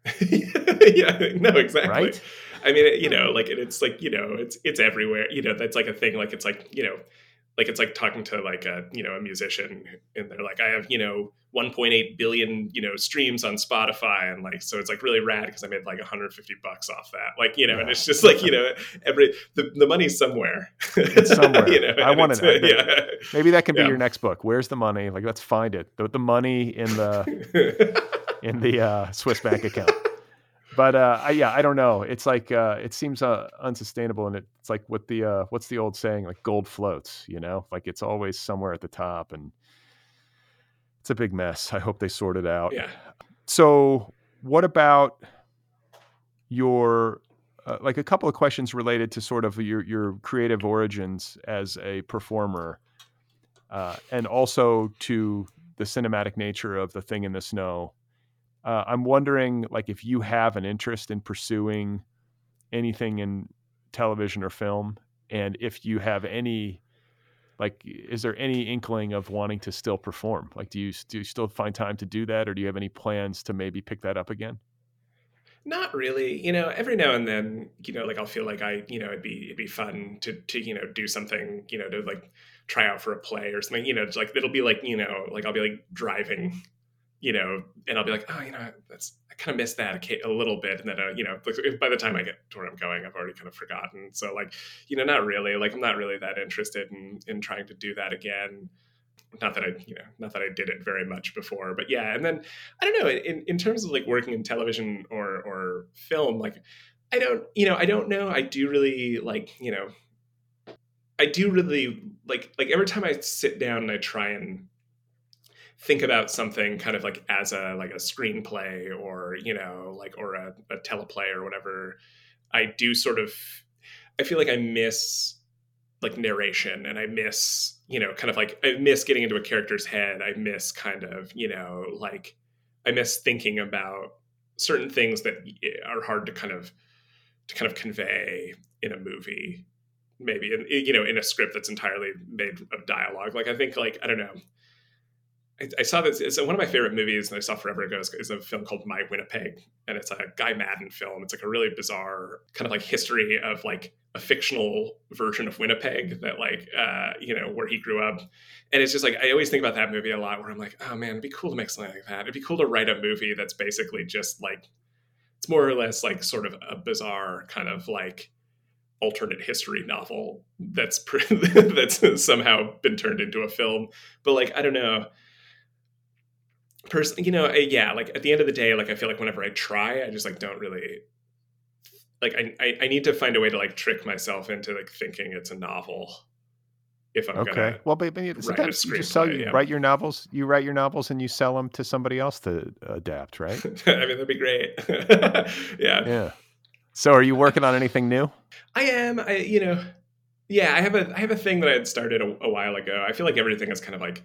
yeah, no, exactly. right? I mean, you know, like it, it's like you know, it's it's everywhere. You know, that's like a thing. Like it's like you know, like it's like talking to like a you know a musician, and they're like, I have you know 1.8 billion you know streams on Spotify, and like so it's like really rad because I made like 150 bucks off that. Like you know, and it's just like you know, every the, the money's somewhere. It's somewhere. you know, I wanna know. Yeah. Maybe that can be Yeah. your next book. Where's the money? Like, let's find it. The, the money in the in the uh, Swiss bank account. But uh, I, yeah, I don't know. It's like uh, it seems uh, unsustainable, and it's like what the uh, what's the old saying? Like gold floats. You know, like it's always somewhere at the top, and it's a big mess. I hope they sort it out. yeah. So, what about your uh, like a couple of questions related to sort of your your creative origins as a performer, uh, and also to the cinematic nature of the thing in the snow. Uh, I'm wondering, like, if you have an interest in pursuing anything in television or film, and if you have any like is there any inkling of wanting to still perform like do you do you still find time to do that or do you have any plans to maybe pick that up again Not really. You know, every now and then, you know, like I'll feel like I, you know, it'd be it'd be fun to to you know do something, you know, to like try out for a play or something. You know, it's like it'll be like you know, like I'll be like driving, you know, and I'll be like, oh, you know, that's I kind of missed that a, a little bit, and then uh, you know, by the time I get to where I'm going, I've already kind of forgotten. So like, you know, not really. Like I'm not really that interested in in trying to do that again not that I, you know, not that I did it very much before, but yeah. And then I don't know, in, in terms of like working in television or or film, like I don't, you know, I don't know. I do really like, you know, I do really like like every time I sit down and I try and think about something kind of like as a like a screenplay or you know like or a, a teleplay or whatever i do sort of i feel like i miss like narration and i miss you know kind of like i miss getting into a character's head. I miss kind of you know like i miss thinking about certain things that eh, are hard to kind of to kind of convey in a movie maybe in eh, you know in a script that's entirely made of dialogue. Like i think like i don't know I, I saw this. It's one of my favorite movies that I saw forever ago. Is, is a film called My Winnipeg, and it's a Guy Maddin film. It's like a really bizarre kind of like history of like a fictional version of Winnipeg that like uh, you know where he grew up. And it's just like I always think about that movie a lot. Where I'm like, oh man, it'd be cool to make something like that. It'd be cool to write a movie that's basically just like it's more or less like sort of a bizarre kind of like alternate history novel that's that's somehow been turned into a film. But like I don't know person you know uh, yeah like at the end of the day like i feel like whenever i try i just like don't really like I, I i need to find a way to like trick myself into like thinking it's a novel if i'm okay. Gonna well but, but sometimes you just sell you yeah. write your novels you write your novels and you sell them to somebody else to adapt right? I mean that'd be great. Yeah. Yeah. So are you working on anything new? I am. I you know yeah i have a i have a thing that i had started a, a while ago. I feel like everything is kind of like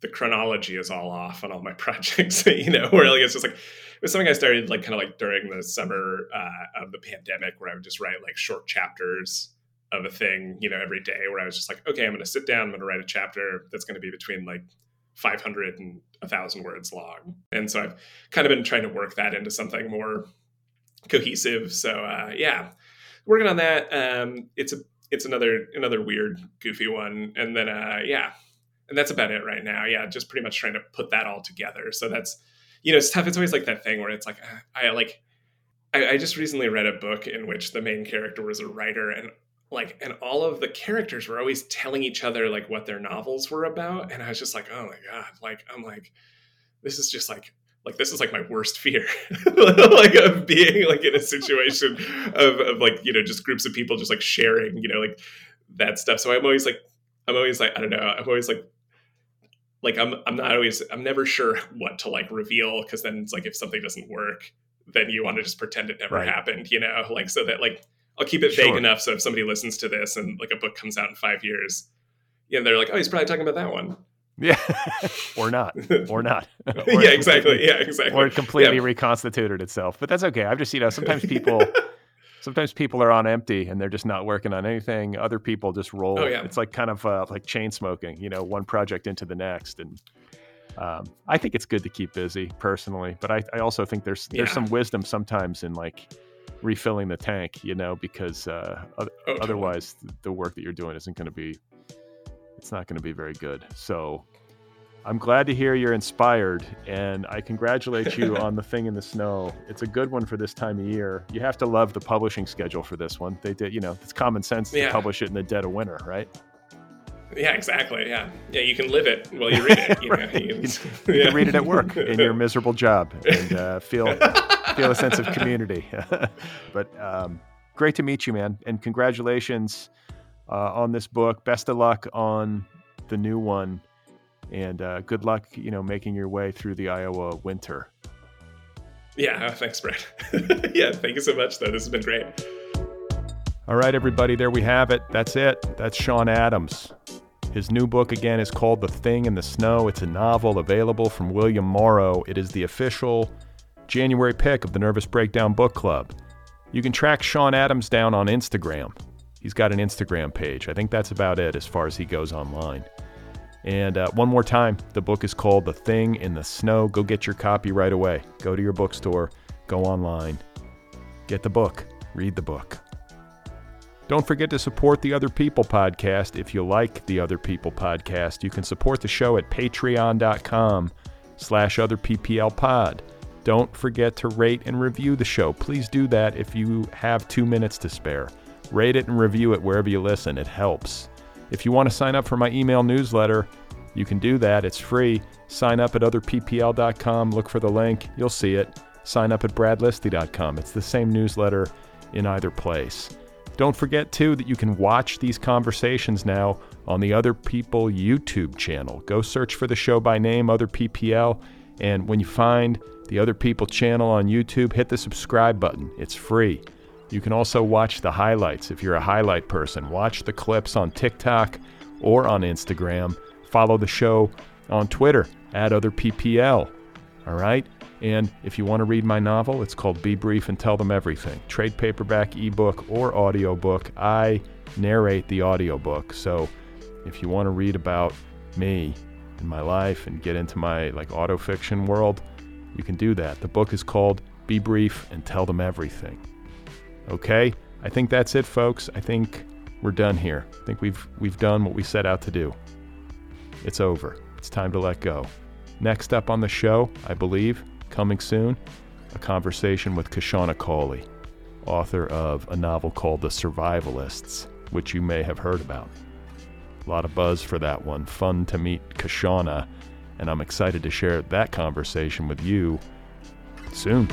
the chronology is all off on all my projects. you know, where like it's just like it was something I started like kind of like during the summer uh, of the pandemic, where I would just write like short chapters of a thing, you know, every day. Where I was just like, okay, I'm going to sit down, I'm going to write a chapter that's going to be between like 500 and 1,000 words long. And so I've kind of been trying to work that into something more cohesive. So uh, yeah, working on that. Um, it's a it's another another weird goofy one, and then uh, yeah, and that's about it right now. Yeah, just pretty much trying to put that all together. So that's you know it's tough. It's always like that thing where it's like I like I, I just recently read a book in which the main character was a writer and like and all of the characters were always telling each other like what their novels were about and i was just like oh my god like i'm like this is just like like this is like my worst fear like of being like in a situation of, of like you know just groups of people just like sharing you know like that stuff so i'm always like i'm always like i don't know i'm always like like i'm i'm not always i'm never sure what to like reveal because then it's like if something doesn't work then you want to just pretend it never right. happened you know like so that like I'll keep it vague sure. enough so if somebody listens to this and like a book comes out in five years, you know, they're like, oh, he's probably talking about that one. Yeah, or not, or not. or yeah, exactly. Yeah, exactly. Or it completely yeah. reconstituted itself, but that's okay. I've just you know sometimes people, sometimes people are on empty and they're just not working on anything. Other people just roll. Oh, yeah. It's like kind of uh, like chain smoking. You know, one project into the next, and um, I think it's good to keep busy personally. But I, I also think there's there's yeah. some wisdom sometimes in like refilling the tank, you know, because uh, oh, otherwise the work that you're doing isn't going to be, it's not going to be very good. So I'm glad to hear you're inspired, and I congratulate you on the thing in the snow. It's a good one for this time of year. You have to love the publishing schedule for this one. They did, you know, it's common sense yeah. to publish it in the dead of winter, right? Yeah, exactly. Yeah, yeah. You can live it while you read it. You, right. know, you, can, you, yeah. can, read it at work in your miserable job and uh, feel feel a sense of community. but um, great to meet you, man, and congratulations uh, on this book. Best of luck on the new one, and uh, good luck, you know, making your way through the Iowa winter. Yeah, thanks, Brett. yeah, thank you so much. Though this has been great. All right, everybody, there we have it. That's it. That's Sean Adams. His new book again is called The Thing in the Snow. It's a novel available from William Morrow. It is the official January pick of the Nervous Breakdown Book Club. You can track Sean Adams down on Instagram. He's got an Instagram page. I think that's about it as far as he goes online. And uh, one more time, the book is called The Thing in the Snow. Go get your copy right away. Go to your bookstore, go online, get the book, read the book. Don't forget to support the Other People podcast. If you like the Other People podcast, you can support the show at patreon.com slash otherpplpod. Don't forget to rate and review the show. Please do that if you have two minutes to spare. Rate it and review it wherever you listen, it helps. If you want to sign up for my email newsletter, you can do that. It's free. Sign up at otherppl.com, look for the link, you'll see it. Sign up at bradlisti.com. It's the same newsletter in either place. Don't forget, too, that you can watch these conversations now on the Other People YouTube channel. Go search for the show by name, Other PPL, and when you find the Other People channel on YouTube, hit the subscribe button. It's free. You can also watch the highlights if you're a highlight person. Watch the clips on TikTok or on Instagram. Follow the show on Twitter at Other PPL. All right? And if you want to read my novel, it's called Be Brief and Tell Them Everything. Trade paperback, ebook, or audiobook. I narrate the audiobook. So if you want to read about me and my life and get into my like autofiction world, you can do that. The book is called Be Brief and Tell Them Everything. Okay? I think that's it, folks. I think we're done here. I think we've we've done what we set out to do. It's over. It's time to let go. Next up on the show, I believe, coming soon, a conversation with Kashana Cauley, author of a novel called The Survivalists, which you may have heard about. A lot of buzz for that one. Fun to meet Kashana and I'm excited to share that conversation with you soon.